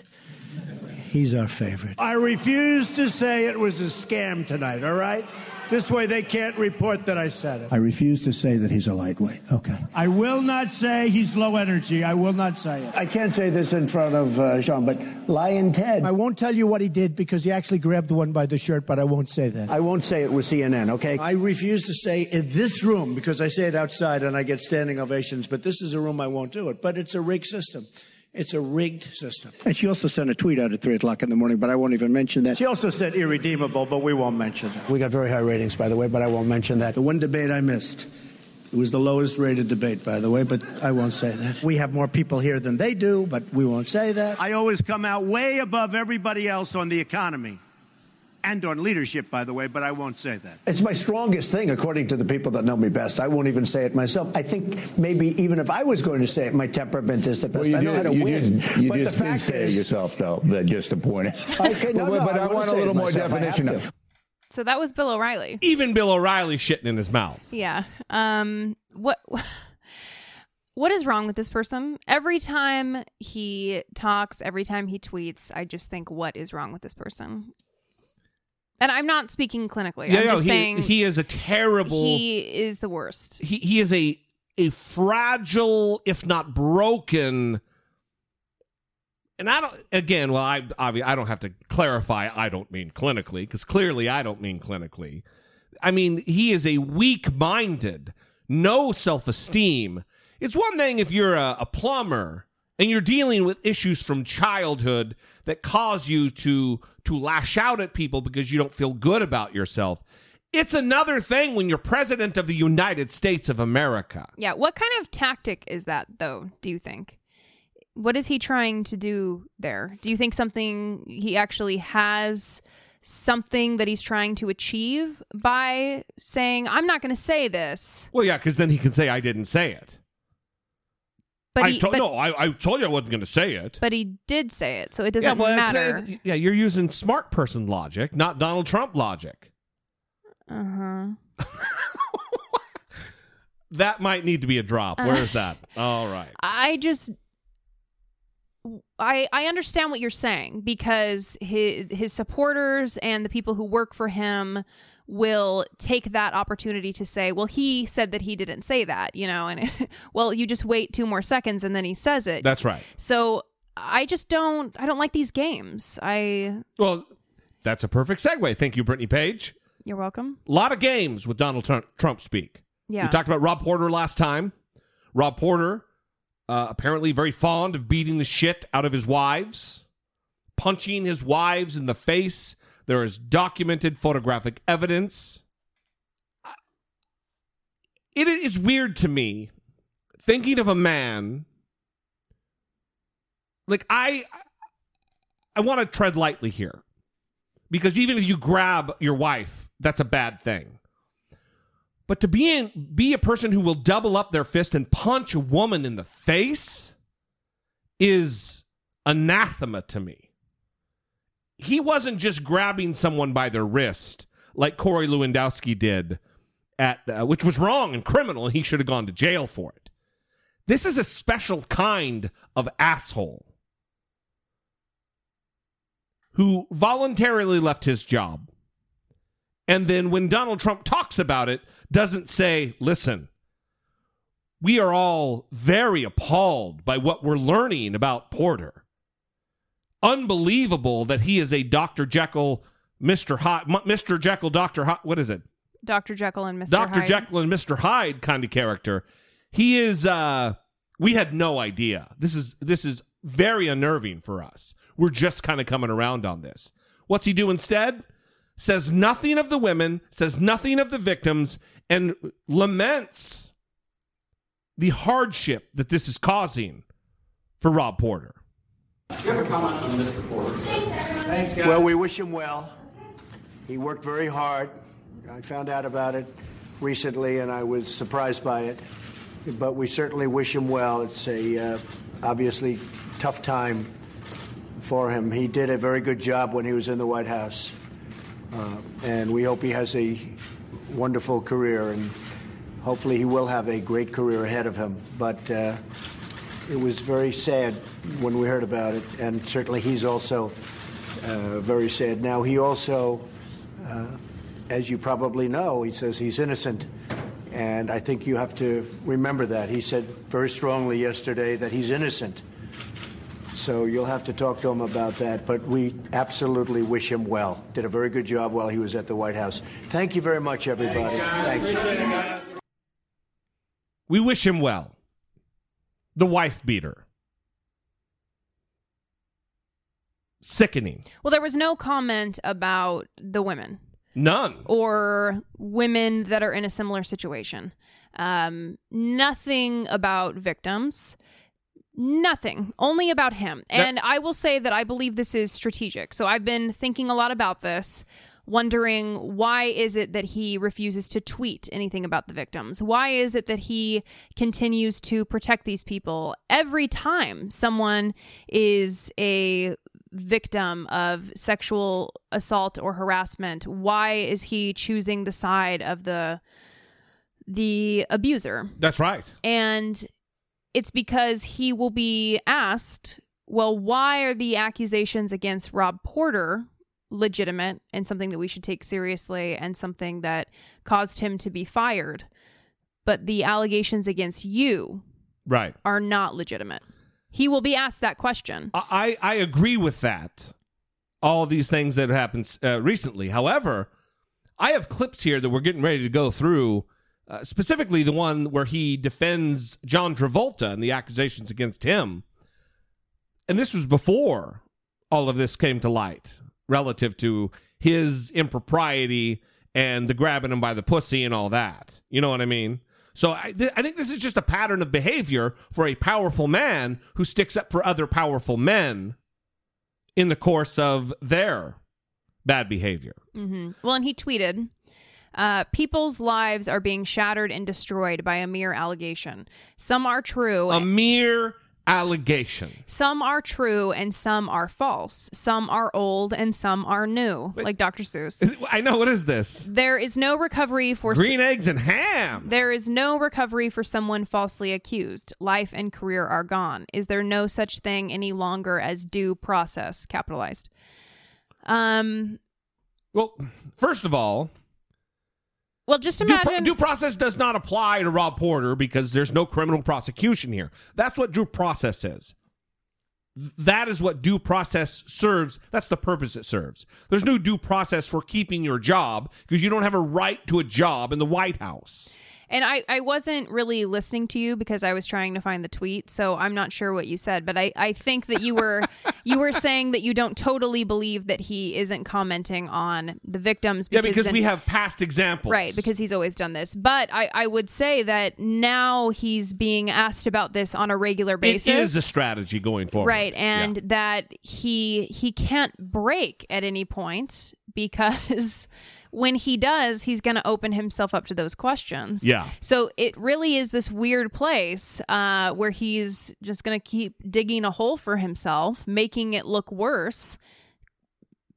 He's our favorite. I refuse to say it was a scam tonight, all right? This way they can't report that I said it. I refuse to say that he's a lightweight. Okay. I will not say he's low energy. I will not say it. I can't say this in front of uh, Sean, but Lion Ted. I won't tell you what he did because he actually grabbed one by the shirt, but I won't say that. I won't say it was CNN, okay? I refuse to say in this room because I say it outside and I get standing ovations, but this is a room I won't do it. But it's a rigged system. It's a rigged system. And she also sent a tweet out at 3 o'clock in the morning, but I won't even mention that. She also said irredeemable, but we won't mention that. We got very high ratings, by the way, but I won't mention that. The one debate I missed. It was the lowest rated debate, by the way, but I won't say that. We have more people here than they do, but we won't say that. I always come out way above everybody else on the economy and on leadership, by the way, but I won't say that. It's my strongest thing, according to the people that know me best. I won't even say it myself. I think maybe even if I was going to say it, my temperament is the best. Well, you I know did, how to you win. Just, you but just the did fact say is, it yourself, though, but just to point it. (laughs) Okay, no, but, no, but I I, wanna a little more myself. Definition of So that was Bill O'Reilly. Even Bill O'Reilly shitting in his mouth. Yeah. Um what (laughs) what is wrong with this person? Every time he talks, every time he tweets, I just think what is wrong with this person? And I'm not speaking clinically. Yeah, I'm no, just he, saying he is a terrible. he is the worst. he he is a a fragile, if not broken. And I don't. Again, well, I I don't have to clarify. I don't mean clinically because clearly I don't mean clinically. I mean he is a weak-minded, no self-esteem. It's one thing if you're a, a plumber and you're dealing with issues from childhood that cause you to to lash out at people because you don't feel good about yourself. It's another thing when you're president of the United States of America. Yeah, what kind of tactic is that though, do you think? What is he trying to do there? Do you think something he actually has something that he's trying to achieve by saying, "I'm not going to say this." Well, yeah, because then he can say I didn't say it. But I he, to- but, no, I, I told you I wasn't going to say it. but he did say it, so it doesn't well, it's, matter. uh, yeah, you're using smart person logic, not Donald Trump logic. Uh huh. (laughs) That might need to be a drop. Uh. Where's that? All right. I just I I understand what you're saying because his his supporters and the people who work for him will take that opportunity to say, well, he said that he didn't say that, you know, and (laughs) well, you just wait two more seconds and then he says it. That's right. So I just don't I don't like these games. I Well, that's a perfect segue. Thank you, Brittany Page. you're welcome. A lot of games with Donald Trump, Trump speak. Yeah. We talked about Rob Porter last time. Rob Porter, uh, apparently very fond of beating the shit out of his wives, punching his wives in the face. There is documented photographic evidence. It is weird to me thinking of a man like I I want to tread lightly here because even if you grab your wife, that's a bad thing. But to be in, be a person who will double up their fist and punch a woman in the face is anathema to me. He wasn't just grabbing someone by their wrist like Corey Lewandowski did at uh, which was wrong and criminal and he should have gone to jail for it. This is a special kind of asshole who voluntarily left his job. And then when Donald Trump talks about it, doesn't say, listen, we are all very appalled by what we're learning about Porter. Unbelievable that he is a Dr. Jekyll, Mr. Hyde, Mr. Jekyll, Dr. Hyde, what is it? Dr. Jekyll and Mr. Dr. Hyde. Jekyll and Mr. Hyde kind of character. He is uh we had no idea. This is this is very unnerving for us. We're just kind of coming around on this. What's he do instead? Says nothing of the women, says nothing of the victims, and laments the hardship that this is causing for Rob Porter. Do you have a comment on Mr. Porter? Thanks, guys. Well, we wish him well. He worked very hard. I found out about it recently, and I was surprised by it. But we certainly wish him well. It's a uh, obviously tough time for him. He did a very good job when he was in the White House, uh, and we hope he has a wonderful career, and hopefully he will have a great career ahead of him. But uh, it was very sad when we heard about it, and certainly he's also uh, very sad. Now he also, uh, as you probably know, he says he's innocent. And I think you have to remember that. He said very strongly yesterday that he's innocent. So you'll have to talk to him about that. But we absolutely wish him well. Did a very good job while he was at the White House. Thank you very much, everybody. Thank you. We wish him well. The wife beater. Sickening. Well, there was no comment about the women None. or women that are in a similar situation. Um, nothing about victims. Nothing. Only about him. And I will say that I believe this is strategic. So I've been thinking a lot about this, wondering why is it that he refuses to tweet anything about the victims? Why is it that he continues to protect these people every time someone is a victim of sexual assault or harassment? Why is he choosing the side of the the abuser? That's right. And it's because he will be asked, well, why are the accusations against Rob Porter legitimate and something that we should take seriously and something that caused him to be fired? But the allegations against you Right. are not legitimate. He will be asked that question. I, I agree with that. All these things that happened uh, recently. However, I have clips here that we're getting ready to go through. Uh, specifically, the one where he defends John Travolta and the accusations against him. And this was before all of this came to light relative to his impropriety and the grabbing him by the pussy and all that. You know what I mean? So I, th- I think this is just a pattern of behavior for a powerful man who sticks up for other powerful men in the course of their bad behavior. hmm Well, and he tweeted, uh, "People's lives are being shattered and destroyed by a mere allegation. Some are true, A mere allegation. some are true, and some are false. Some are old, and some are new." like Dr. Seuss. I know. What is this? There is no recovery for Green eggs and ham. There is no recovery for someone falsely accused. Life and career are gone. Is there no such thing any longer as due process? Capitalized. Um. Well, first of all, Well, just due, pro- imagine. due process does not apply to Rob Porter because there's no criminal prosecution here. That's what due process is. That is what due process serves. That's the purpose it serves. There's no due process for keeping your job because you don't have a right to a job in the White House. And I, I wasn't really listening to you because I was trying to find the tweet, so I'm not sure what you said. But I, I think that you were (laughs) you were saying that you don't totally believe that he isn't commenting on the victims. yeah, because then- we have past examples. Right, because he's always done this. But I, I would say that now he's being asked about this on a regular basis. it is a strategy going forward. Right, and that he he can't break at any point because when he does, he's going to open himself up to those questions. Yeah. So it really is this weird place uh, where he's just going to keep digging a hole for himself, making it look worse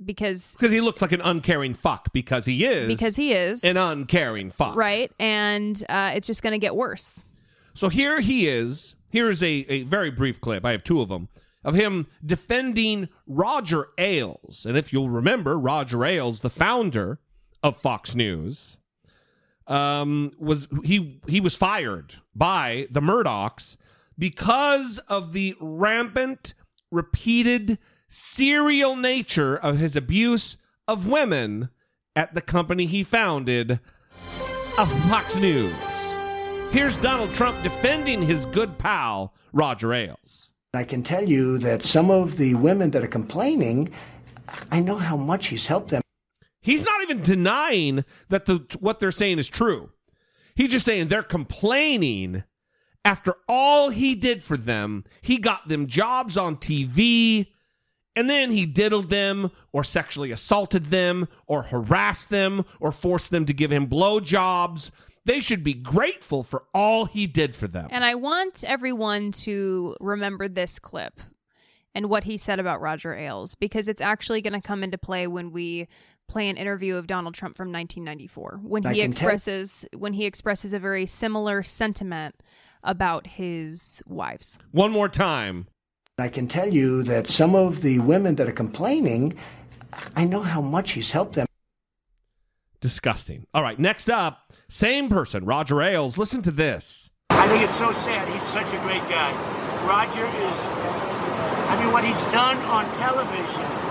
because Because he looks like an uncaring fuck because he is. because he is an uncaring fuck. right, and uh, it's just going to get worse. So here he is. Here is a, a very brief clip. I have two of them of him defending Roger Ailes. And if you'll remember, Roger Ailes, the founder of Fox News, um, was he he was fired by the Murdochs because of the rampant, repeated, serial nature of his abuse of women at the company he founded, of Fox News. Here's Donald Trump defending his good pal, Roger Ailes. I can tell you that some of the women that are complaining, I know how much he's helped them. He's not even denying that the what they're saying is true. He's just saying they're complaining after all he did for them. He got them jobs on TV And then he diddled them or sexually assaulted them or harassed them or forced them to give him blowjobs. They should be grateful for all he did for them. And I want everyone to remember this clip and what he said about Roger Ailes because it's actually going to come into play when we play an interview of Donald Trump from 1994 when I he can tell- expresses when he expresses a very similar sentiment about his wives. One more time. I can tell you that some of the women that are complaining, I know how much he's helped them. Disgusting. All right, next up, same person, Roger Ailes. Listen to this. I think it's so sad. He's such a great guy. Roger is, I mean, what he's done on television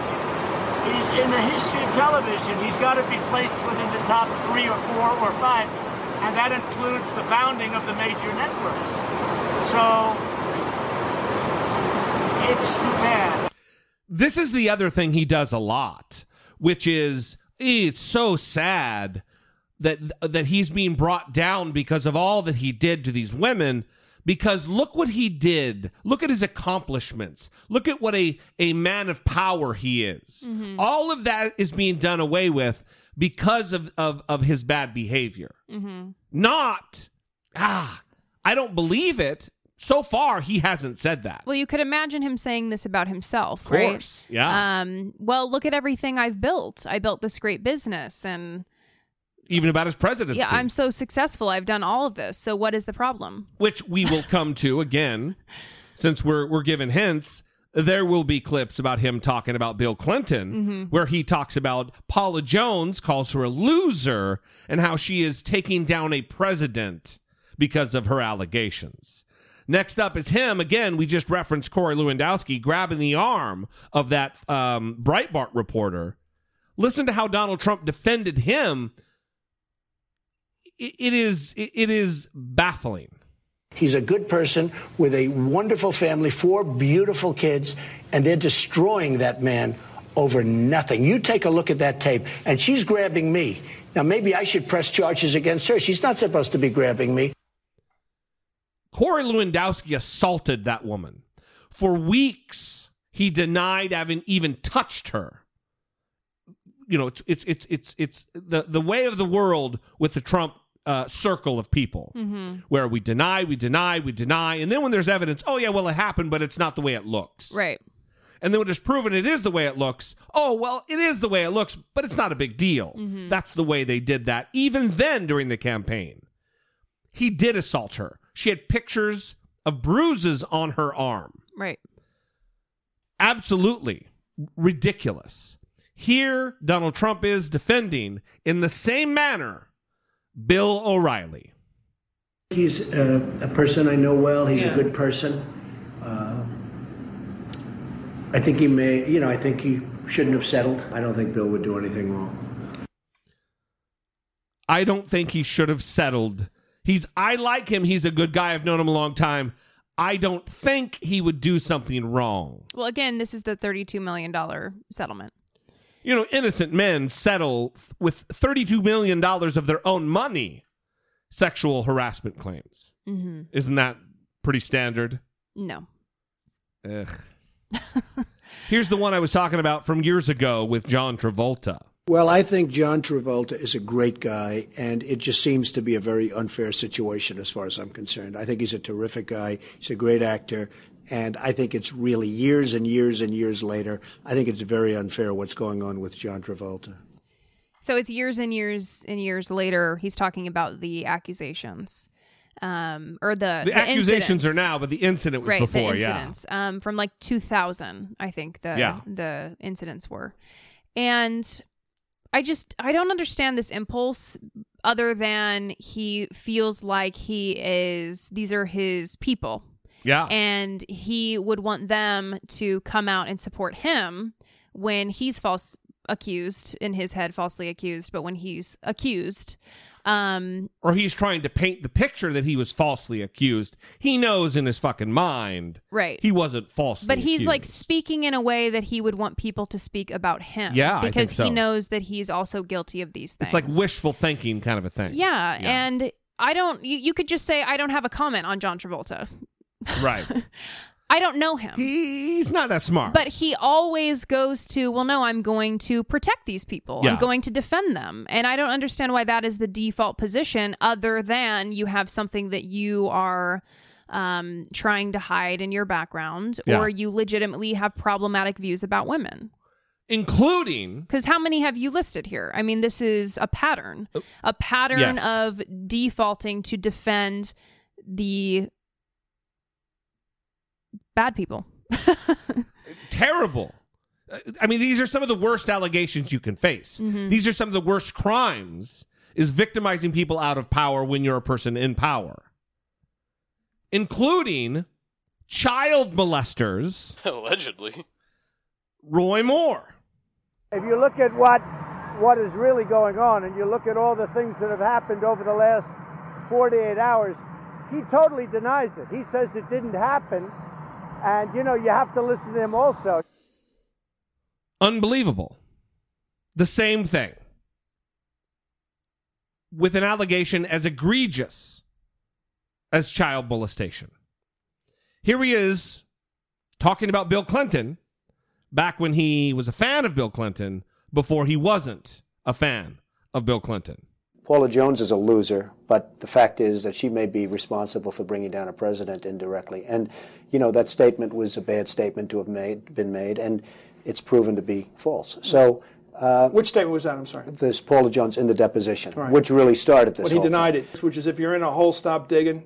is in the history of television, he's got to be placed within the top three or four or five, and that includes the founding of the major networks. So, it's too bad. This is the other thing he does a lot, which is it's so sad that that he's being brought down because of all that he did to these women because look what he did look at his accomplishments look at what a a man of power he is Mm-hmm. all of that is being done away with because of of of his bad behavior Mm-hmm. not ah i don't believe it so far he hasn't said that Well, you could imagine him saying this about himself, Of right? course, yeah. Um, well, look at everything I've built. I built this great business, and even about his presidency yeah, I'm so successful. I've done all of this. So what is the problem? which we will come to again since we're we're given hints there will be clips about him talking about Bill Clinton Mhm. where he talks about Paula Jones calls her a loser and how she is taking down a president because of her allegations. Next up is him again. We just referenced Corey Lewandowski grabbing the arm of that um, Breitbart reporter. Listen to how Donald Trump defended him. It- is it is baffling. He's a good person with a wonderful family, four beautiful kids, and they're destroying that man over nothing. You take a look at that tape, and she's grabbing me. Now, maybe I should press charges against her. She's not supposed to be grabbing me. Corey Lewandowski assaulted that woman. For weeks, he denied having even touched her. You know, it's it's it's it's, it's the the way of the world with the Trump uh, circle of people, Mhm. where we deny, we deny, we deny, and then when there's evidence, oh yeah, well it happened, but it's not the way it looks. Right. And then when it's proven it is the way it looks, oh well, it is the way it looks, but it's not a big deal. Mhm. That's the way they did that. Even then, during the campaign, he did assault her. She had pictures of bruises on her arm. Right. Absolutely ridiculous. Here, Donald Trump is defending in the same manner Bill O'Reilly. He's a, a person I know well. He's a good person. Uh, I think he may, you know, I think he shouldn't have settled. I don't think Bill would do anything wrong. I don't think he should have settled. He's I like him. He's a good guy. I've known him a long time. I don't think he would do something wrong. Well, again, this is the $32 million settlement. You know, innocent men settle with $32 million of their own money sexual harassment claims. Mm-hmm. Isn't that pretty standard? No. Ugh. (laughs) Here's the one I was talking about from years ago with John Travolta. Well, I think John Travolta is a great guy, and it just seems to be a very unfair situation as far as I'm concerned. I think he's a terrific guy. He's a great actor, and I think it's really years and years and years later. I think it's very unfair what's going on with John Travolta. So it's years and years and years later. He's talking about the accusations, um, or the The, accusations incidents. are now, but the incident was right, before, the yeah. um, from like 2000, I think the Yeah. the incidents were, and I just I don't understand this impulse other than he feels like he is these are his people. Yeah. And he would want them to come out and support him when he's false accused in his head falsely accused, but when he's accused um Or he's trying to paint the picture that he was falsely accused. He knows in his fucking mind Right. he wasn't falsely but he's like speaking in a way that he would want people to speak about him Yeah, because so. he knows that he's also guilty of these things It's like wishful thinking kind of a thing. yeah, and i don't you, you could just say i don't have a comment on john travolta Right. (laughs) I don't know him. He's not that smart. But he always goes to, well, no, I'm going to protect these people. Yeah. I'm going to defend them. And I don't understand why that is the default position, other than you have something that you are um, trying to hide in your background, Yeah. or you legitimately have problematic views about women. including Because how many have you listed here? I mean, this is a pattern, a pattern Yes. of defaulting to defend the bad people. (laughs) terrible. Uh, I mean, these are some of the worst allegations you can face. Mhm. These are some of the worst crimes is victimizing people out of power when you're a person in power. Including child molesters (laughs) Allegedly. Roy Moore. If you look at what what is really going on, and you look at all the things that have happened over the last 48 hours, he totally denies it. He says it didn't happen, and you know you have to listen to him also. Unbelievable. The same thing. With an allegation as egregious as child molestation. Here he is talking about Bill Clinton back when he was a fan of Bill Clinton before he wasn't a fan of Bill Clinton. Paula Jones is a loser, but the fact is that she may be responsible for bringing down a president indirectly. And, you know, that statement was a bad statement to have made, been made, and it's proven to be false. So, uh, Which statement was that? I'm sorry. this Paula Jones in the deposition, Right. which really started this But he whole thing. denied it, which is if you're in a hole, stop digging.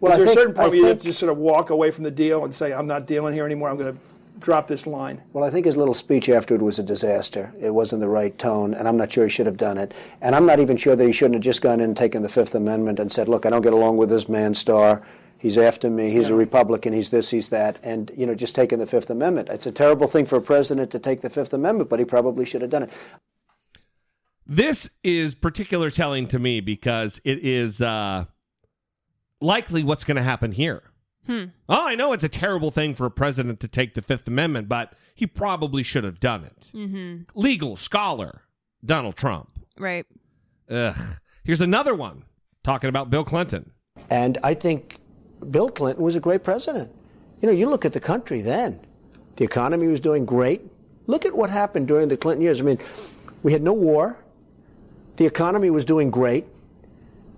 Well, is there think- a certain point I where you have to just sort of walk away from the deal and say, I'm not dealing here anymore, I'm going to drop this line? Well, I think his little speech afterward was a disaster. It wasn't the right tone, and I'm not sure he should have done it. And I'm not even sure that he shouldn't have just gone in and taken the Fifth Amendment and said, "Look, I don't get along with this man, Starr. He's after me. He's a Republican. He's this. He's that." And you know, just taking the Fifth Amendment. It's a terrible thing for a president to take the Fifth Amendment, but he probably should have done it. This is particular telling to me because it is uh, likely what's going to happen here. Hmm. Oh, I know it's a terrible thing for a president to take the Fifth Amendment, but he probably should have done it. Mm-hmm. Legal scholar Donald Trump. Right. Ugh. Here's another one talking about Bill Clinton. And I think Bill Clinton was a great president. You know, you look at the country then. The economy was doing great. Look at what happened during the Clinton years. I mean, we had no war. The economy was doing great.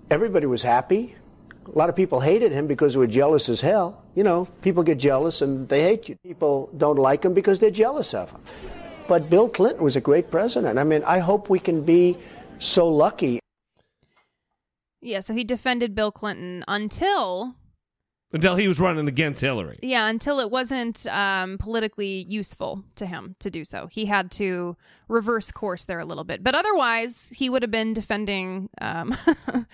Everybody was happy. A lot of people hated him because they were jealous as hell. You know, people get jealous and they hate you. People don't like him because they're jealous of him. But Bill Clinton was a great president. I mean, I hope we can be so lucky Yeah, so he defended Bill Clinton until Until he was running against Hillary. yeah, until it wasn't um, politically useful to him to do so. He had to reverse course there a little bit, but otherwise he would have been defending um, (laughs)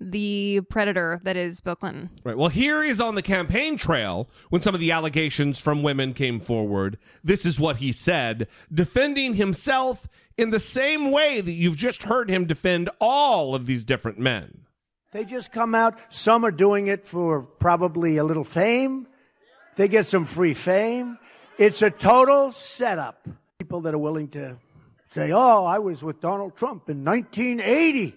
the predator that is Bill Clinton. Right. Well, here is on the campaign trail when some of the allegations from women came forward. This is what he said, defending himself in the same way that you've just heard him defend all of these different men. They just come out. Some are doing it for probably a little fame. They get some free fame. It's a total setup. People that are willing to say, oh, I was with Donald Trump in 1980.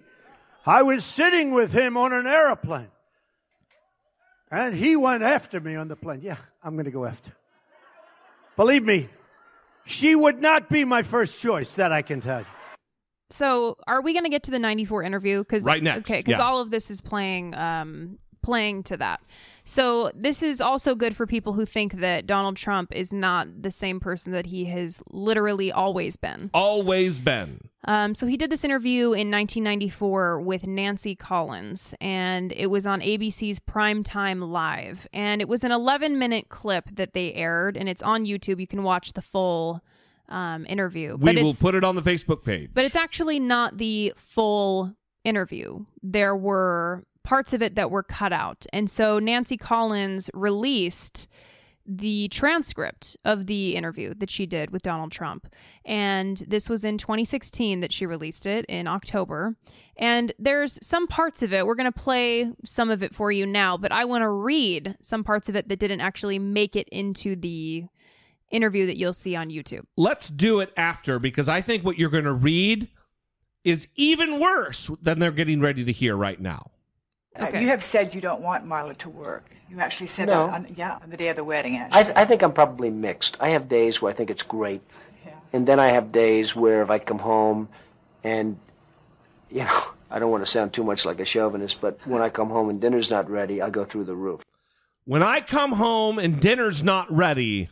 I was sitting with him on an airplane. And he went after me on the plane. Yeah, I'm going to go after. Believe me, she would not be my first choice, that I can tell you. So, are we going to get to the 94 interview cuz Right next, Okay, cuz yeah. all of this is playing um playing to that. So, this is also good for people who think that Donald Trump is not the same person that he has literally always been. Always been. Um, so he did this interview in 1994 with Nancy Collins, and it was on ABC's Primetime Live. And it was an 11 minute clip that they aired, and it's on YouTube. You can watch the full um, interview. We will it's- put it on the Facebook page. but it's actually not the full interview. There were parts of it that were cut out. And so Nancy Collins released the transcript of the interview that she did with Donald Trump. And this was in 2016 that she released it in October. And there's some parts of it, we're going to play some of it for you now, but I want to read some parts of it that didn't actually make it into the interview that you'll see on YouTube. Let's do it after because I think what you're going to read is even worse than they're getting ready to hear right now. Uh, You have said you don't want Marla to work. You actually said No. that on, yeah, on the day of the wedding, actually. I, th- I think I'm probably mixed. I have days where I think it's great, and then I have days where if I come home, and you know, (laughs) I don't want to sound too much like a chauvinist, but when I come home and dinner's not ready, I go through the roof. When I come home and dinner's not ready,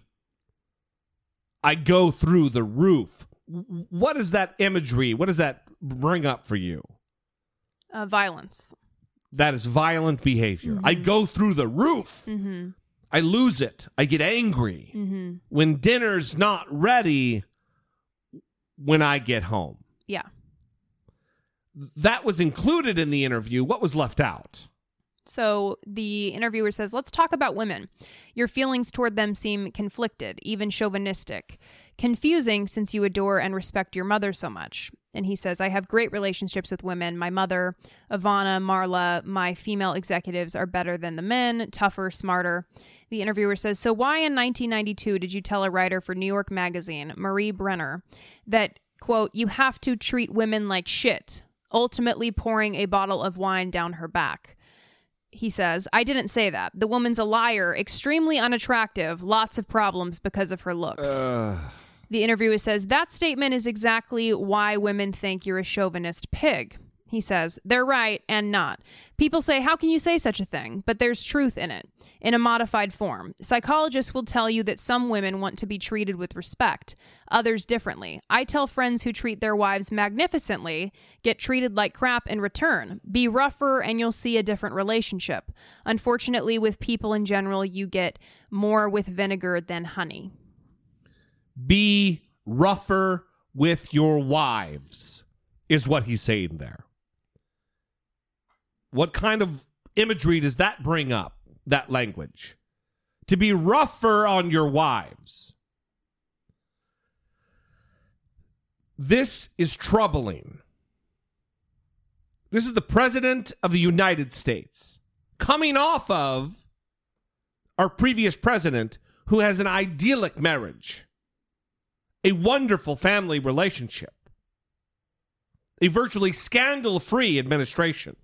I go through the roof. What is that imagery? What does that bring up for you? Uh, violence. That is violent behavior. I go through the roof. Mm-hmm. I lose it. I get angry. Mm-hmm. When dinner's not ready when I get home. Yeah. That was included in the interview. What was left out? So the interviewer says, Let's talk about women. Your feelings toward them seem conflicted, even chauvinistic. Confusing since you adore and respect your mother so much. And he says, I have great relationships with women. My mother, Ivana, Marla, my female executives are better than the men, tougher, smarter. The interviewer says, So why in 1992 did you tell a writer for New York Magazine, Marie Brenner, that, quote, you have to treat women like shit, ultimately pouring a bottle of wine down her back? He says, I didn't say that. The woman's a liar, extremely unattractive, lots of problems because of her looks. The interviewer says, That statement is exactly why women think you're a chauvinist pig. He says, They're right and not. People say, How can you say such a thing? But there's truth in it, in a modified form. Psychologists will tell you that some women want to be treated with respect, others differently. I tell friends who treat their wives magnificently get treated like crap in return. Be rougher and you'll see a different relationship. Unfortunately, with people in general, you get more with vinegar than honey. Be rougher with your wives, is what he's saying there. What kind of imagery does that bring up, that language? To be rougher on your wives. This is troubling. This is the President of the United States coming off of our previous president who has an idyllic marriage, a wonderful family relationship, a virtually scandal free administration.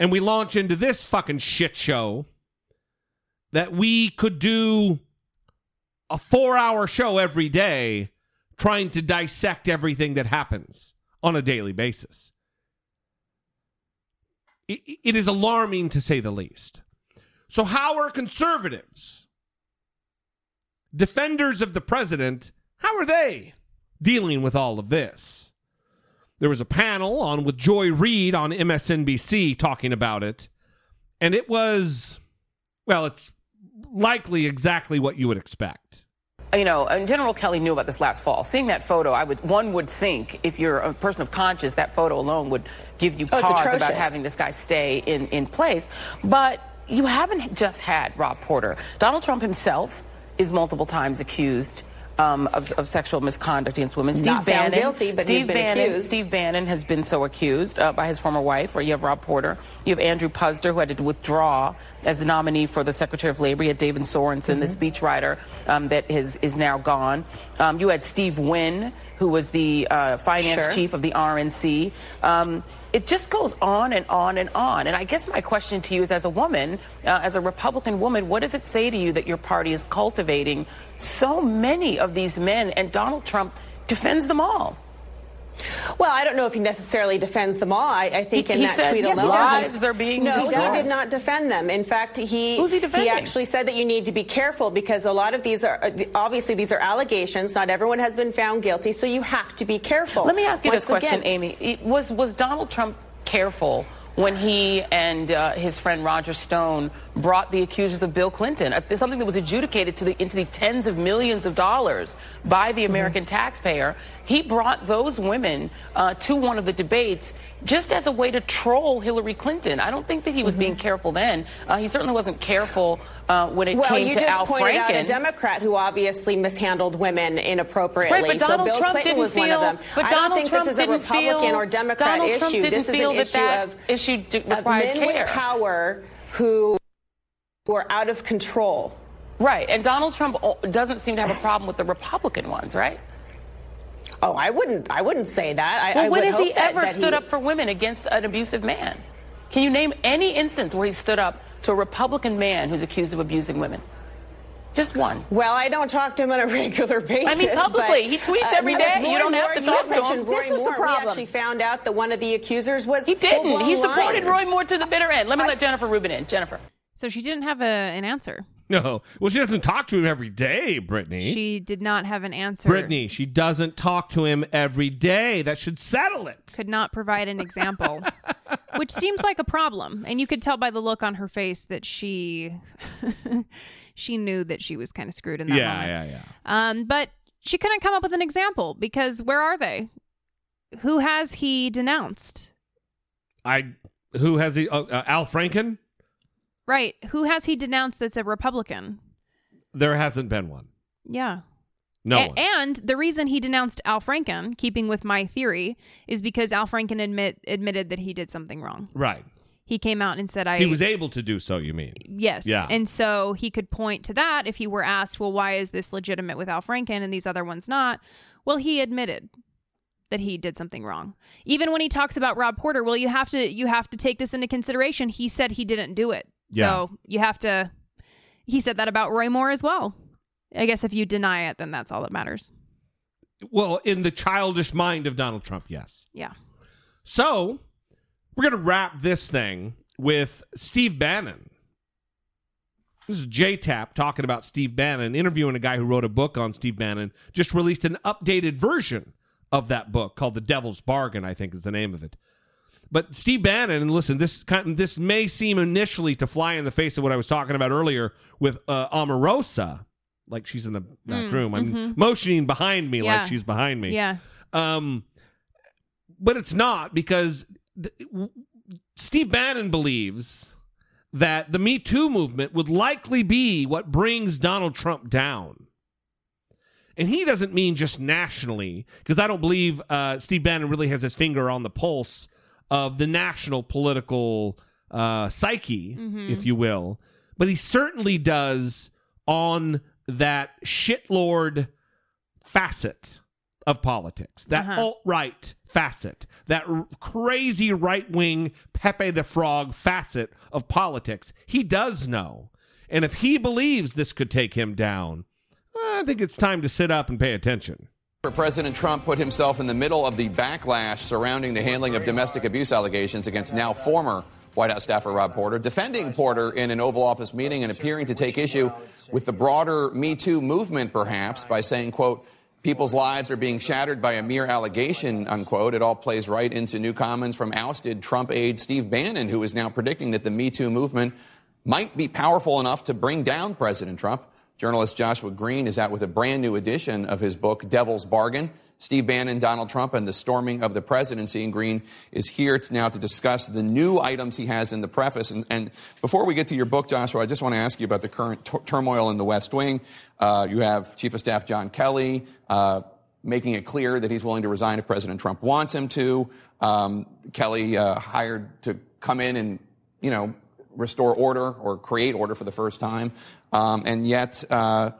And we launch into this fucking shit show that we could do a four hour show every day trying to dissect everything that happens on a daily basis. It, it is alarming to say the least. So, how are conservatives, defenders of the president, how are they dealing with all of this? There was a panel on with Joy Reid on MSNBC talking about it, and it was, well, it's likely exactly what you would expect. you know, and General Kelly knew about this last fall. Seeing that photo, I would one would think if you're a person of conscience, that photo alone would give you Oh, pause about having this guy stay in, in place. But you haven't just had Rob Porter. Donald Trump himself is multiple times accused. Um, of, of sexual misconduct against women. Steve Not Bannon, guilty, but Steve Bannon, accused. Steve Bannon has been so accused uh, by his former wife. Or you have Rob Porter, you have Andrew Puzder, who had to withdraw as the nominee for the Secretary of Labor. You had David Sorensen, the speechwriter um, that is is now gone. Um, you had Steve Wynn, who was the uh, finance Sure. chief of the RNC. Um, it just goes on and on and on. And I guess my question to you is, as a woman, uh, as a Republican woman, what does it say to you that your party is cultivating so many of these men, and Donald Trump defends them all? Well, I don't know if he necessarily defends them all. I, I think He- in he that said, tweet yes, alone, lives are being no, he did not defend them. In fact, he Who's he defending? actually said that you need to be careful because a lot of these are uh, obviously these are allegations. Not everyone has been found guilty, so you have to be careful. Let me ask you Once this question, again- Amy. It- Was was Donald Trump careful when he and uh, his friend Roger Stone brought the accusers of Bill Clinton, something that was adjudicated to the, into the tens of millions of dollars by the American taxpayer? He brought those women uh, to one of the debates just as a way to troll Hillary Clinton. I don't think that he was being careful then. Uh, he certainly wasn't careful uh, when it well, came to Al Franken. Well, you just pointed out a Democrat who obviously mishandled women inappropriately. Right, but so Bill Trump Clinton was feel, one of them. But I Donald don't think Trump this is a Republican feel, or Democrat Donald issue. Trump didn't this is feel an that issue that of, issue d- of men care. with power who who are out of control. Right, and Donald Trump doesn't seem to have a problem with the Republican ones, right? Oh, I wouldn't. I wouldn't say that. I, well, I when has he that- ever that stood up for women against an abusive man? Can you name any instance where he stood up to a Republican man who's accused of abusing women? Just one. Well, I don't talk to him on a (laughs) regular basis. I mean, publicly. but, He tweets uh, every but day. Roy You don't have to Moore, talk to him. Roy This is the Moore. problem. We actually found out that one of the accusers was He didn't. full-blown He lying. supported Roy Moore to the bitter end. Let me let Jennifer Rubin in. Jennifer. So she didn't have a, an answer. No. Well, she doesn't talk to him every day, Brittany. She did not have an answer. Brittany, she doesn't talk to him every day. That should settle it. could not provide an example, (laughs) which seems like a problem. And you could tell by the look on her face that she (laughs) she knew that she was kind of screwed in that Yeah, moment. yeah, yeah. Um, but she couldn't come up with an example because where are they? Who has he denounced? I who has he? Uh, uh, Al Franken. Right. Who has he denounced that's a Republican? There hasn't been one. Yeah. No A- one. and the reason he denounced Al Franken, keeping with my theory, is because Al Franken admit admitted that he did something wrong. Right. He came out and said, "I." he was able to do so. You mean? Yes. Yeah. And so he could point to that if he were asked, well, why is this legitimate with Al Franken and these other ones not? Well, he admitted that he did something wrong. Even when he talks about Rob Porter, well, you have to you have to take this into consideration. He said he didn't do it. Yeah. So you have to he said that about Roy Moore as well. I guess if you deny it, then that's all that matters. Well, in the childish mind of Donald Trump, yes. Yeah. So we're going to wrap this thing with Steve Bannon. This is J Tap talking about Steve Bannon, interviewing a guy who wrote a book on Steve Bannon, just released an updated version of that book called The Devil's Bargain, I think is the name of it. But Steve Bannon, and listen, this kind this may seem initially to fly in the face of what I was talking about earlier with uh, Omarosa, like she's in the back Mm, room. I'm mhm. motioning behind me Yeah. like she's behind me. Yeah. Um, but it's not because th- w- Steve Bannon believes that the Me Too movement would likely be what brings Donald Trump down. And he doesn't mean just nationally, because I don't believe uh, Steve Bannon really has his finger on the pulse of the national political uh, psyche, Mhm. if you will. But he certainly does on that shitlord facet of politics, that Uh-huh. alt right facet, that r- crazy right wing Pepe the Frog facet of politics. He does know. And if he believes this could take him down, I think it's time to sit up and pay attention. President Trump put himself in the middle of the backlash surrounding the handling of domestic abuse allegations against now former White House staffer Rob Porter, defending Porter in an Oval Office meeting and appearing to take issue with the broader Me Too movement, perhaps, by saying, quote, people's lives are being shattered by a mere allegation, unquote. It all plays right into new comments from ousted Trump aide Steve Bannon, who is now predicting that the Me Too movement might be powerful enough to bring down President Trump. Journalist Joshua Green is out with a brand new edition of his book, Devil's Bargain. Steve Bannon, Donald Trump, and the storming of the presidency. And Green is here to now to discuss the new items he has in the preface. And, and before we get to your book, Joshua, I just want to ask you about the current t- turmoil in the West Wing. Uh, you have Chief of Staff John Kelly uh, making it clear that he's willing to resign if President Trump wants him to. Um, Kelly uh, hired to come in and, you know, restore order or create order for the first time. Um, and yet, uh,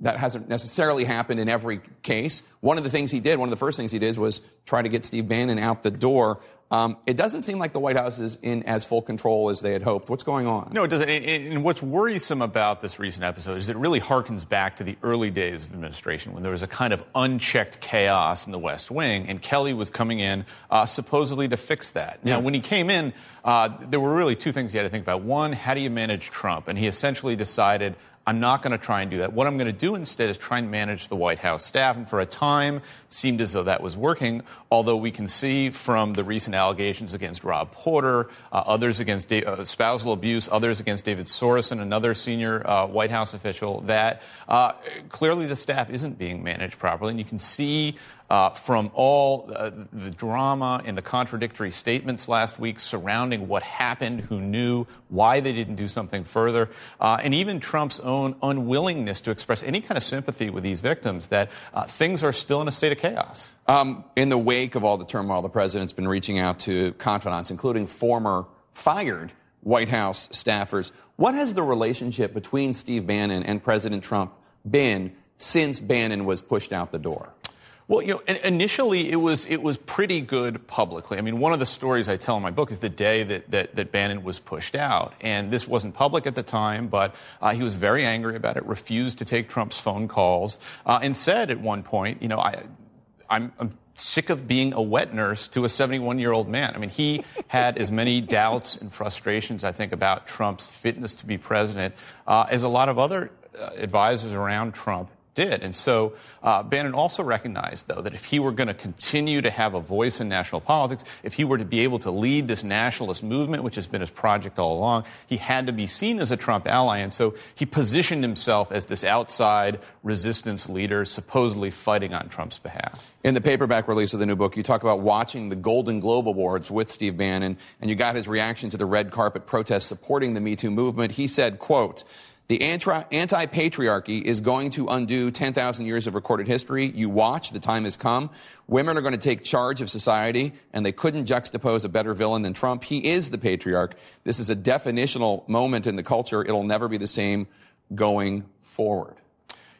that hasn't necessarily happened in every case. One of the things he did, one of the first things he did was try to get Steve Bannon out the door. Um, it doesn't seem like the White House is in as full control as they had hoped. What's going on? No, it doesn't. And- what's worrisome about this recent episode is it really harkens back to the early days of administration when there was a kind of unchecked chaos in the West Wing, and Kelly was coming in uh, supposedly to fix that. Now, Yeah. when he came in, uh, there were really two things you had to think about. One, how do you manage Trump? And he essentially decided. I'm not going to try and do that. What I'm going to do instead is try and manage the White House staff. And for a time, seemed as though that was working. Although we can see from the recent allegations against Rob Porter, uh, others against da- uh, spousal abuse, others against David Sorensen, and another senior uh, White House official, that uh, clearly the staff isn't being managed properly. And you can see uh, from all uh, the drama and the contradictory statements last week surrounding what happened, who knew, why they didn't do something further, uh, and even Trump's own unwillingness to express any kind of sympathy with these victims, that uh, things are still in a state of chaos. Um, in the wake of all the turmoil, the president's been reaching out to confidants, including former fired White House staffers. What has the relationship between Steve Bannon and President Trump been since Bannon was pushed out the door? Well, you know, initially it was it was pretty good publicly. I mean, one of the stories I tell in my book is the day that that, that Bannon was pushed out, and this wasn't public at the time, but uh, he was very angry about it, refused to take Trump's phone calls, uh, and said at one point, you know, I, I'm. I'm Sick of being a wet nurse to a 71 year old man. I mean, he had as many doubts and frustrations, I think, about Trump's fitness to be president uh, as a lot of other uh, advisors around Trump did. And so uh, Bannon also recognized, though, that if he were going to continue to have a voice in national politics, if he were to be able to lead this nationalist movement, which has been his project all along, he had to be seen as a Trump ally. And so he positioned himself as this outside resistance leader, supposedly fighting on Trump's behalf. In the paperback release of the new book, you talk about watching the Golden Globe Awards with Steve Bannon, and you got his reaction to the red carpet protests supporting the Me Too movement. He said, quote, the anti patriarchy is going to undo 10,000 years of recorded history. You watch, the time has come. Women are going to take charge of society, and they couldn't juxtapose a better villain than Trump. He is the patriarch. This is a definitional moment in the culture. It'll never be the same going forward.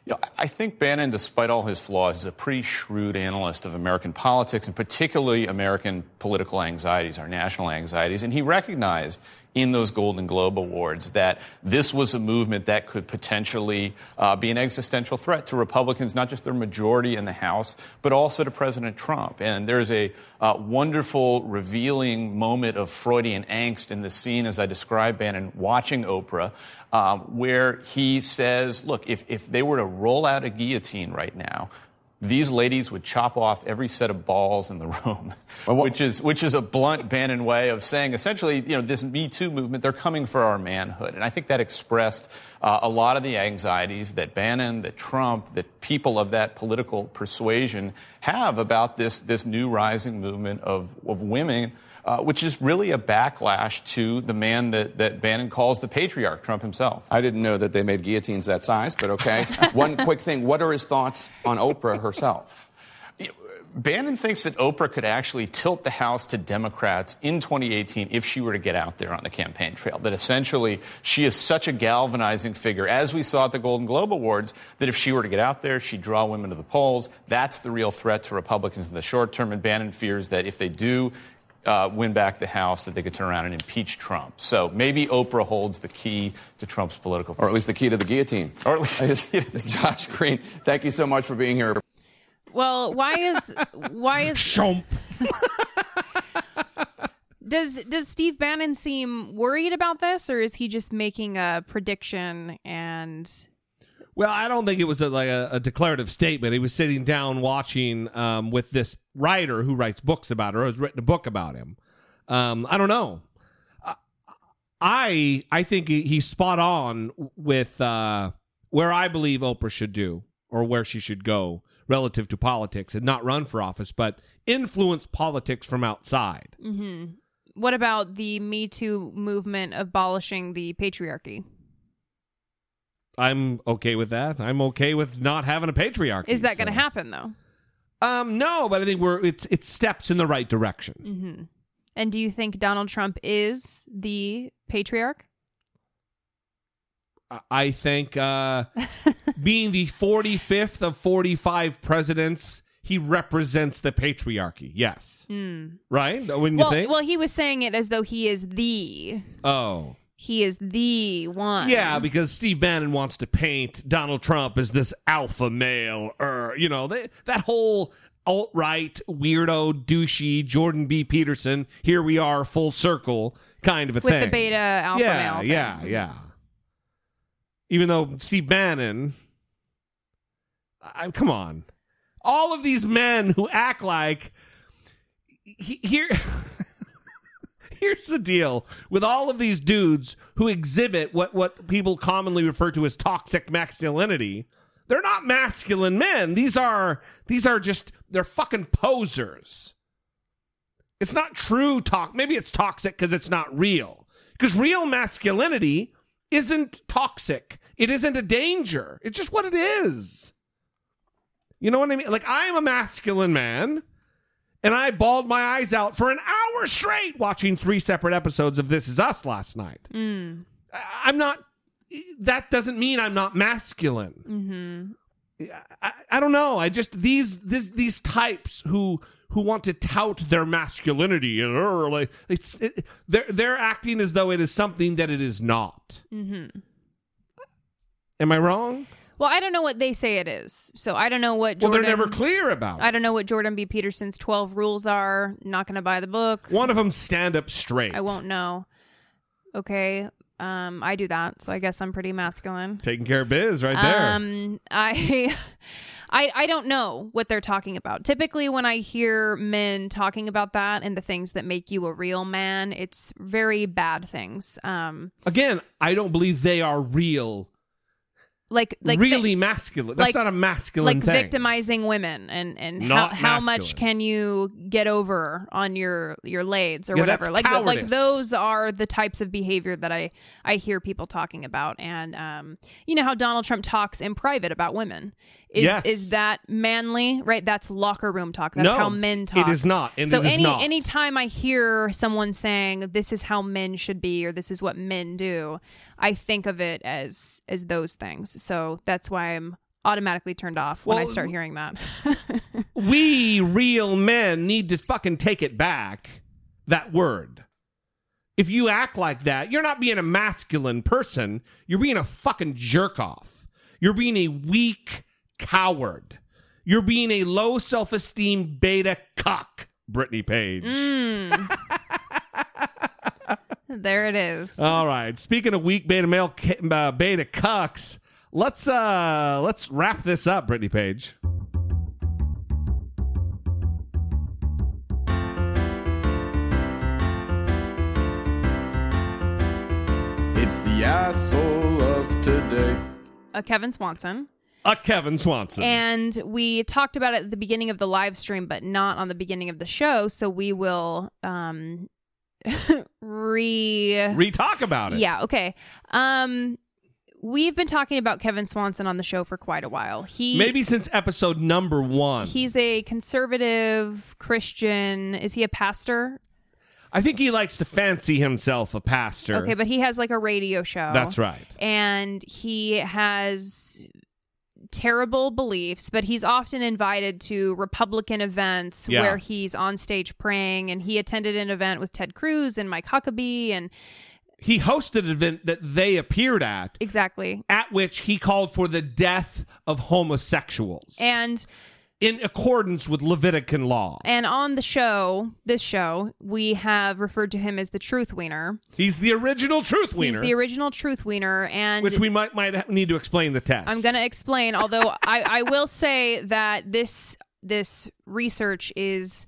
You know, I think Bannon, despite all his flaws, is a pretty shrewd analyst of American politics and particularly American political anxieties, our national anxieties. And he recognized in those Golden Globe Awards that this was a movement that could potentially uh, be an existential threat to Republicans, not just their majority in the House, but also to President Trump. And there's a uh, wonderful, revealing moment of Freudian angst in the scene, as I described Bannon watching Oprah, um, where he says, Look, if, if they were to roll out a guillotine right now, these ladies would chop off every set of balls in the (laughs) room, which is which is a blunt Bannon way of saying essentially, you know, this Me Too movement, they're coming for our manhood, and I think that expressed uh, a lot of the anxieties that Bannon, that Trump, that people of that political persuasion have about this this new rising movement of of women uh, which is really a backlash to the man that, that Bannon calls the patriarch, Trump himself. I didn't know that they made guillotines that size, but okay. (laughs) One quick thing what are his thoughts on Oprah herself? Bannon thinks that Oprah could actually tilt the House to Democrats in 2018 if she were to get out there on the campaign trail. That essentially she is such a galvanizing figure, as we saw at the Golden Globe Awards, that if she were to get out there, she'd draw women to the polls. That's the real threat to Republicans in the short term. And Bannon fears that if they do uh, win back the House, that they could turn around and impeach Trump. So maybe Oprah holds the key to Trump's political, or at least the key to the guillotine, or at least (laughs) Josh Green. Thank you so much for being here. Well, why is why is Chomp. (laughs) does does Steve Bannon seem worried about this, or is he just making a prediction and? Well, I don't think it was a, like a, a, declarative statement. He was sitting down watching um, with this writer who writes books about her, or has written a book about him. Um, I don't know. I I think he's spot on with uh, where I believe Oprah should do or where she should go relative to politics and not run for office, but influence politics from outside. Mm-hmm. What about the Me Too movement abolishing the patriarchy? I'm okay with that. I'm okay with not having a patriarchy. Is that so. going to happen though? Um, no, but I think we're it's it's steps in the right direction. Mm-hmm. And do you think Donald Trump is the patriarch? I think uh, (laughs) being the 45th of 45 presidents, he represents the patriarchy. Yes. Mm. Right? Wouldn't well, you think? Well, he was saying it as though he is the. Oh. He is the one. Yeah, because Steve Bannon wants to paint Donald Trump as this alpha male, or you know, they, that whole alt right weirdo douchey Jordan B. Peterson. Here we are, full circle kind of a With thing. With the beta alpha yeah, male. Yeah, thing. yeah, Even though Steve Bannon, I, come on, all of these men who act like he, here. (laughs) here's the deal. With all of these dudes who exhibit what what people commonly refer to as toxic masculinity they're not masculine men. These are these are just they're fucking posers. It's not true talk maybe it's toxic because it's not real. Because real masculinity isn't toxic. It isn't a danger. It's just what it is. You know what i mean? Like i'm a masculine man and I bawled my eyes out for an hour straight watching three separate episodes of This Is Us last night. Mm. I'm not, that doesn't mean I'm not masculine. Mm-hmm. I, I don't know. I just these this these types who who want to tout their masculinity and like it's it, they're they're acting as though it is something that it is not. Mm-hmm. Am I wrong? Well, I don't know what they say it is, so I don't know what. Well, they're never clear about. I don't know what Jordan B. Peterson's twelve rules are. Not going to buy the book. One of them stand up straight. I won't know. Okay, um, I do that, so I guess I'm pretty masculine. Taking care of biz right there. Um, I, (laughs) I, I don't know what they're talking about. Typically, when I hear men talking about that and the things that make you a real man, it's very bad things. Um, Again, I don't believe they are real. Like like really vi- masculine. That's like- not a masculine like thing. victimizing women and and Not how, how much can you get over on your your lades or Yeah, whatever. Like like those are the types of behavior that i i hear people talking about. And um you know how donald trump talks in private about women is Yes. is that manly right that's locker room talk that's No, how men talk is not, and so it any not. anytime i hear someone saying this is how men should be or this is what men do i think of it as as those things so that's why i'm automatically turned off when i start hearing that (laughs) we real men need to fucking take it back. That word. If you act like that, you're not being a masculine person. You're being a fucking jerk off. You're being a weak coward. You're being a low self esteem beta cuck, Brittany Page. Mm. (laughs) there it is All right. Speaking of weak beta male ca- uh, beta cucks, let's uh let's wrap this up, Brittany Page. It's the asshole of today. uh, kevin swanson A Kevin Swanson. and we talked about it at the beginning of the live stream but not on the beginning of the show so we will um (laughs) re Re-talk about it. Yeah, okay. Um we've been talking about Kevin Swanson on the show for quite a while. He Maybe since episode number one. he's a conservative Christian. Is he a pastor? I think he likes to fancy himself a pastor. Okay, but he has like a radio show. That's right. And he has terrible beliefs, but he's often invited to Republican events Yeah. where he's on stage praying and he attended an event with Ted Cruz and Mike Huckabee and He hosted an event that they appeared at, exactly. at which he called for the death of homosexuals And in accordance with Levitican law. And on the show, this show, we have referred to him as the Truth Wiener. He's the original truth wiener, He's the original Truth Wiener, and which we might might need to explain the test. I'm going to explain. Although I, I will say that this this research is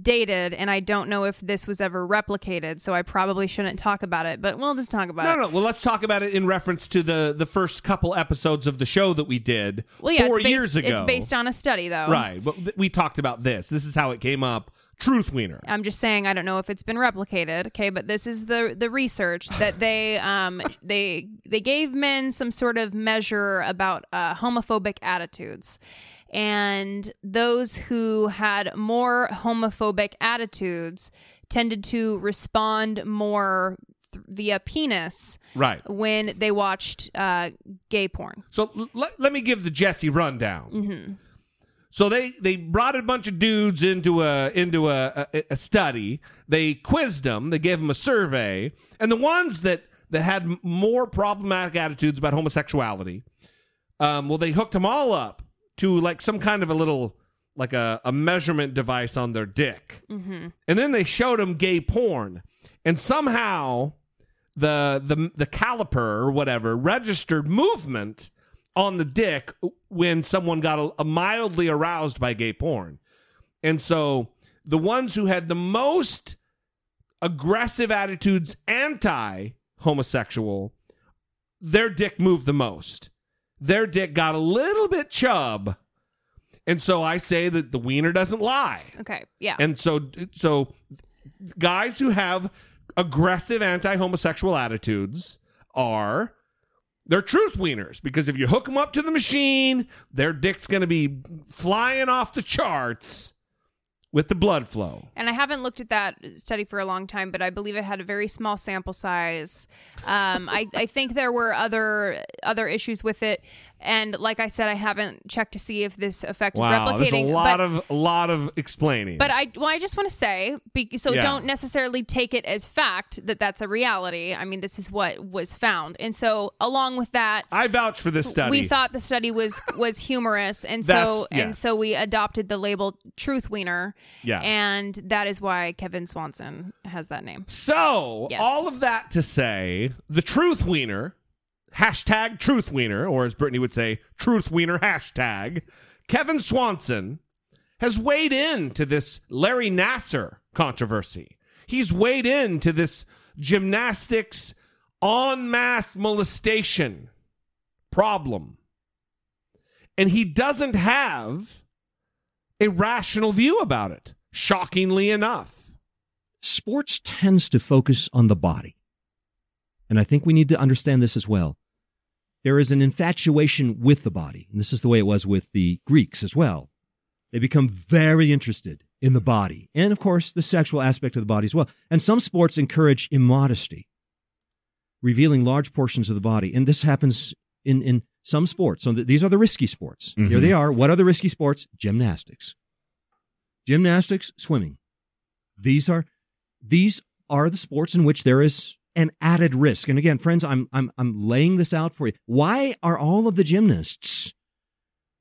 dated, and I don't know if this was ever replicated, so I probably shouldn't talk about it. But we'll just talk about it. No, it. no. Well, let's talk about it in reference to the the first couple episodes of the show that we did Well, yeah, four it's based, years ago. It's based on a study, though. right, but th- we talked about this. This is how it came up. Truth wiener. I'm just saying I don't know if it's been replicated. Okay, but this is the the research (sighs) that they um they they gave men some sort of measure about uh, homophobic attitudes, and those who had more homophobic attitudes tended to respond more th- via penis Right. when they watched uh, gay porn. So l- let, me give the Jesse rundown. hmm So they they brought a bunch of dudes into a into a, a, a study. They quizzed them. They gave them a survey, and the ones that that had more problematic attitudes about homosexuality, um, well, they hooked them all up to like some kind of a little like a, a measurement device on their dick, hmm and then they showed them gay porn, and somehow the the the caliper or whatever registered movement on the dick when someone got a, a mildly aroused by gay porn. And so the ones who had the most aggressive attitudes anti homosexual, their dick moved the most. Their dick got a little bit chub. And so I say that the wiener doesn't lie. Okay. Yeah. And so so guys who have aggressive anti-homosexual attitudes are they're truth wieners because if you hook them up to the machine, their dick's going to be flying off the charts with the blood flow. And I haven't looked at that study for a long time, but I believe it had a very small sample size. Um, I, I think there were other other issues with it, and like I said, I haven't checked to see if this effect Wow, is there's replicating. a lot but, of a lot of explaining. but I well, I just want to say, be, so Yeah. don't necessarily take it as fact that that's a reality. I mean, this is what was found, and so along with that, I vouch for this study. we thought the study was was humorous, and so That's- and so we adopted the label "Truth Wiener." Yeah. and that is why Kevin Swanson has that name. So, Yes. all of that to say, the Truth Wiener, hashtag Truth Wiener, or as Brittany would say, Truth Wiener hashtag, Kevin Swanson has weighed in to this Larry Nassar controversy. He's weighed in to this gymnastics en masse molestation problem. And he doesn't have a rational view about it, shockingly enough. sports tends to focus on the body. And I think we need to understand this as well. There is an infatuation with the body. And this is the way it was with the Greeks as well. They become very interested in the body. And of course, the sexual aspect of the body as well. And some sports encourage immodesty, revealing large portions of the body. And this happens in, in some sports. So th- these are the risky sports. Here Mhm. they are. What are the risky sports? Gymnastics. Gymnastics, swimming. These are these are the sports in which there is an added risk. And again, friends, I'm I'm I'm laying this out for you. Why are all of the gymnasts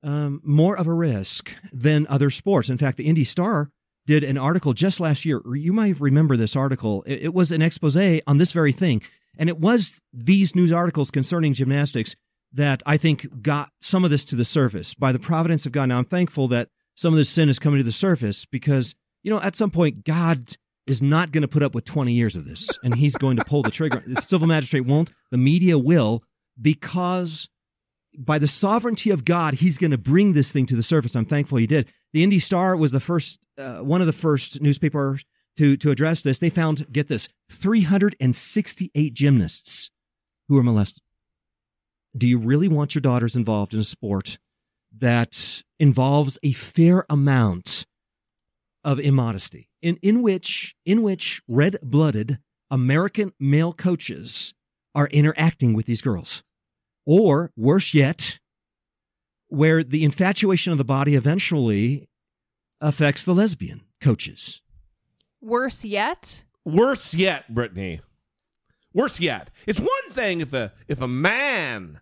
um, more of a risk than other sports? In fact, the Indy Star did an article just last year. You might remember this article. It, it was an expose on this very thing, and it was these news articles concerning gymnastics that I think got some of this to the surface by the providence of God. Now I'm thankful that some of this sin is coming to the surface because you know at some point God is not going to put up with 20 years of this and he's going to pull the trigger. The civil magistrate won't, the media will because by the sovereignty of God, he's going to bring this thing to the surface. I'm thankful he did. The Indy Star was the first, uh, one of the first newspapers to to address this. They found, get this, 368 gymnasts who were molested. Do you really want your daughters involved in a sport that involves a fair amount of immodesty, in in which in which red blooded American male coaches are interacting with these girls, or worse yet, where the infatuation of the body eventually affects the lesbian coaches. Worse yet, Worse yet, Brittany. Worse yet. It's one thing if a if a man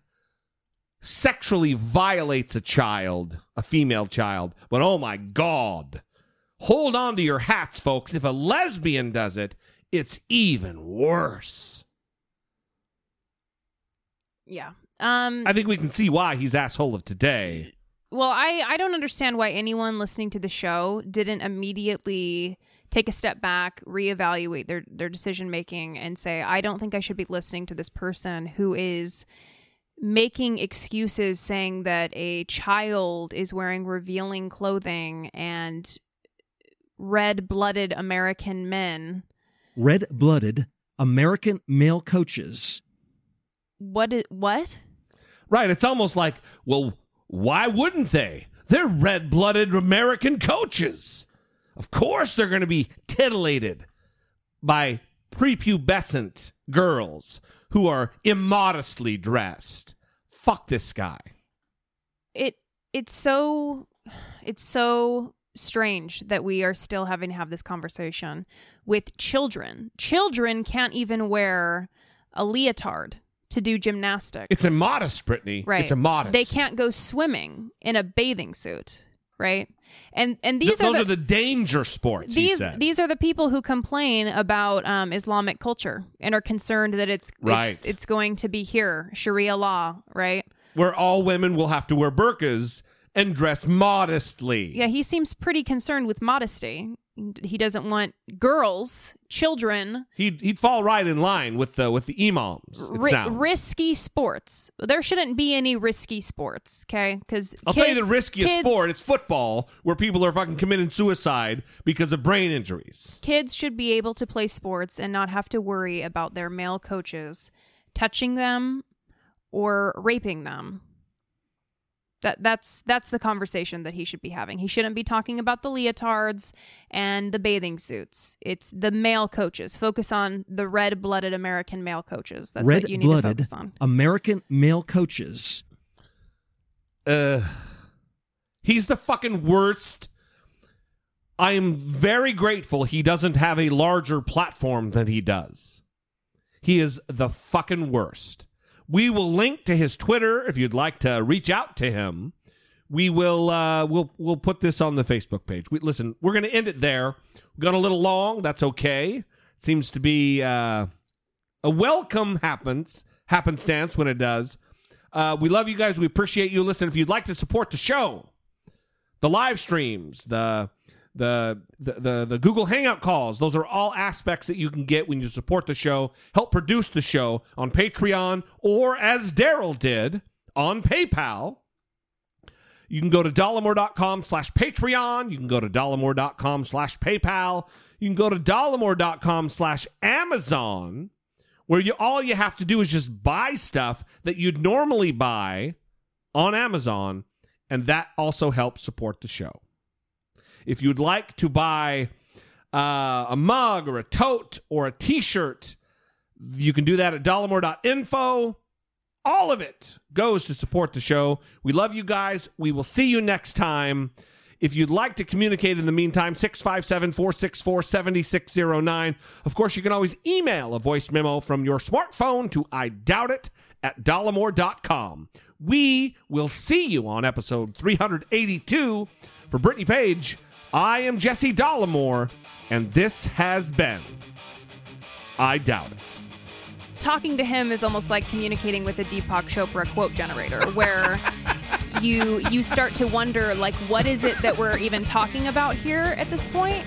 sexually violates a child, a female child, but oh my god. Hold on to your hats, folks. If a lesbian does it, it's even worse. yeah. Um, I think we can see why he's asshole of today. well, I I don't understand why anyone listening to the show didn't immediately take a step back, reevaluate their their decision making, and say, I don't think I should be listening to this person who is making excuses saying that a child is wearing revealing clothing and red-blooded American men. Red blooded American male coaches. What is what? Right. It's almost like, well, why wouldn't they? They're red blooded American coaches. Of course they're going to be titillated by prepubescent girls who are immodestly dressed. Fuck this guy. it it's so it's so strange that we are still having to have this conversation with children. Children can't even wear a leotard to do gymnastics. It's immodest, Brittany. right. It's immodest. They can't go swimming in a bathing suit, right? And and Th- these those are are the danger sports. he these said. these are the people who complain about um, Islamic culture and are concerned that it's it's Right. it's going to be here Sharia law, right? where all women will have to wear burqas and dress modestly. Yeah, he seems pretty concerned with modesty. He doesn't want girls, children, He'd he'd fall right in line with the with the imams. Ri- sounds. risky sports. There shouldn't be any risky sports, okay? Because I'll tell you the riskiest sport. It's football, where people are fucking committing suicide because of brain injuries. Kids should be able to play sports and not have to worry about their male coaches touching them or raping them. That that's that's the conversation that he should be having. He shouldn't be talking about the leotards and the bathing suits. It's the male coaches. Focus on the red-blooded American male coaches. That's what you need to focus on. American male coaches. Uh, he's the fucking worst. I am very grateful he doesn't have a larger platform than he does. He is the fucking worst. We will link to his Twitter if you'd like to reach out to him. We will uh we'll we'll put this on the Facebook page. We listen, we're going to end it there. We got a little long, that's okay. Seems to be uh a welcome happens happenstance when it does. Uh, we love you guys. We appreciate you. Listen, if you'd like to support the show, the live streams, the the, the the Google Hangout calls, those are all aspects that you can get when you support the show, help produce the show on Patreon, or as Daryl did on PayPal. You can go to dollemore.com slash Patreon. You can go to dollemore.com slash PayPal. You can go to dollemore.com slash Amazon, where you all you have to do is just buy stuff that you'd normally buy on Amazon, and that also helps support the show. If you'd like to buy uh, a mug or a tote or a t-shirt, you can do that at dollemore.info. All of it goes to support the show. We love you guys. We will see you next time. If you'd like to communicate in the meantime, 657 464 7609. Of course, you can always email a voice memo from your smartphone to I doubt it at dollemore.com. We will see you on episode 382. For Brittany Page, I am Jesse Dollemore, and this has been I Doubt It. talking to him is almost like communicating with a Deepak Chopra quote generator, where (laughs) you you start to wonder like what is it that we're even talking about here at this point?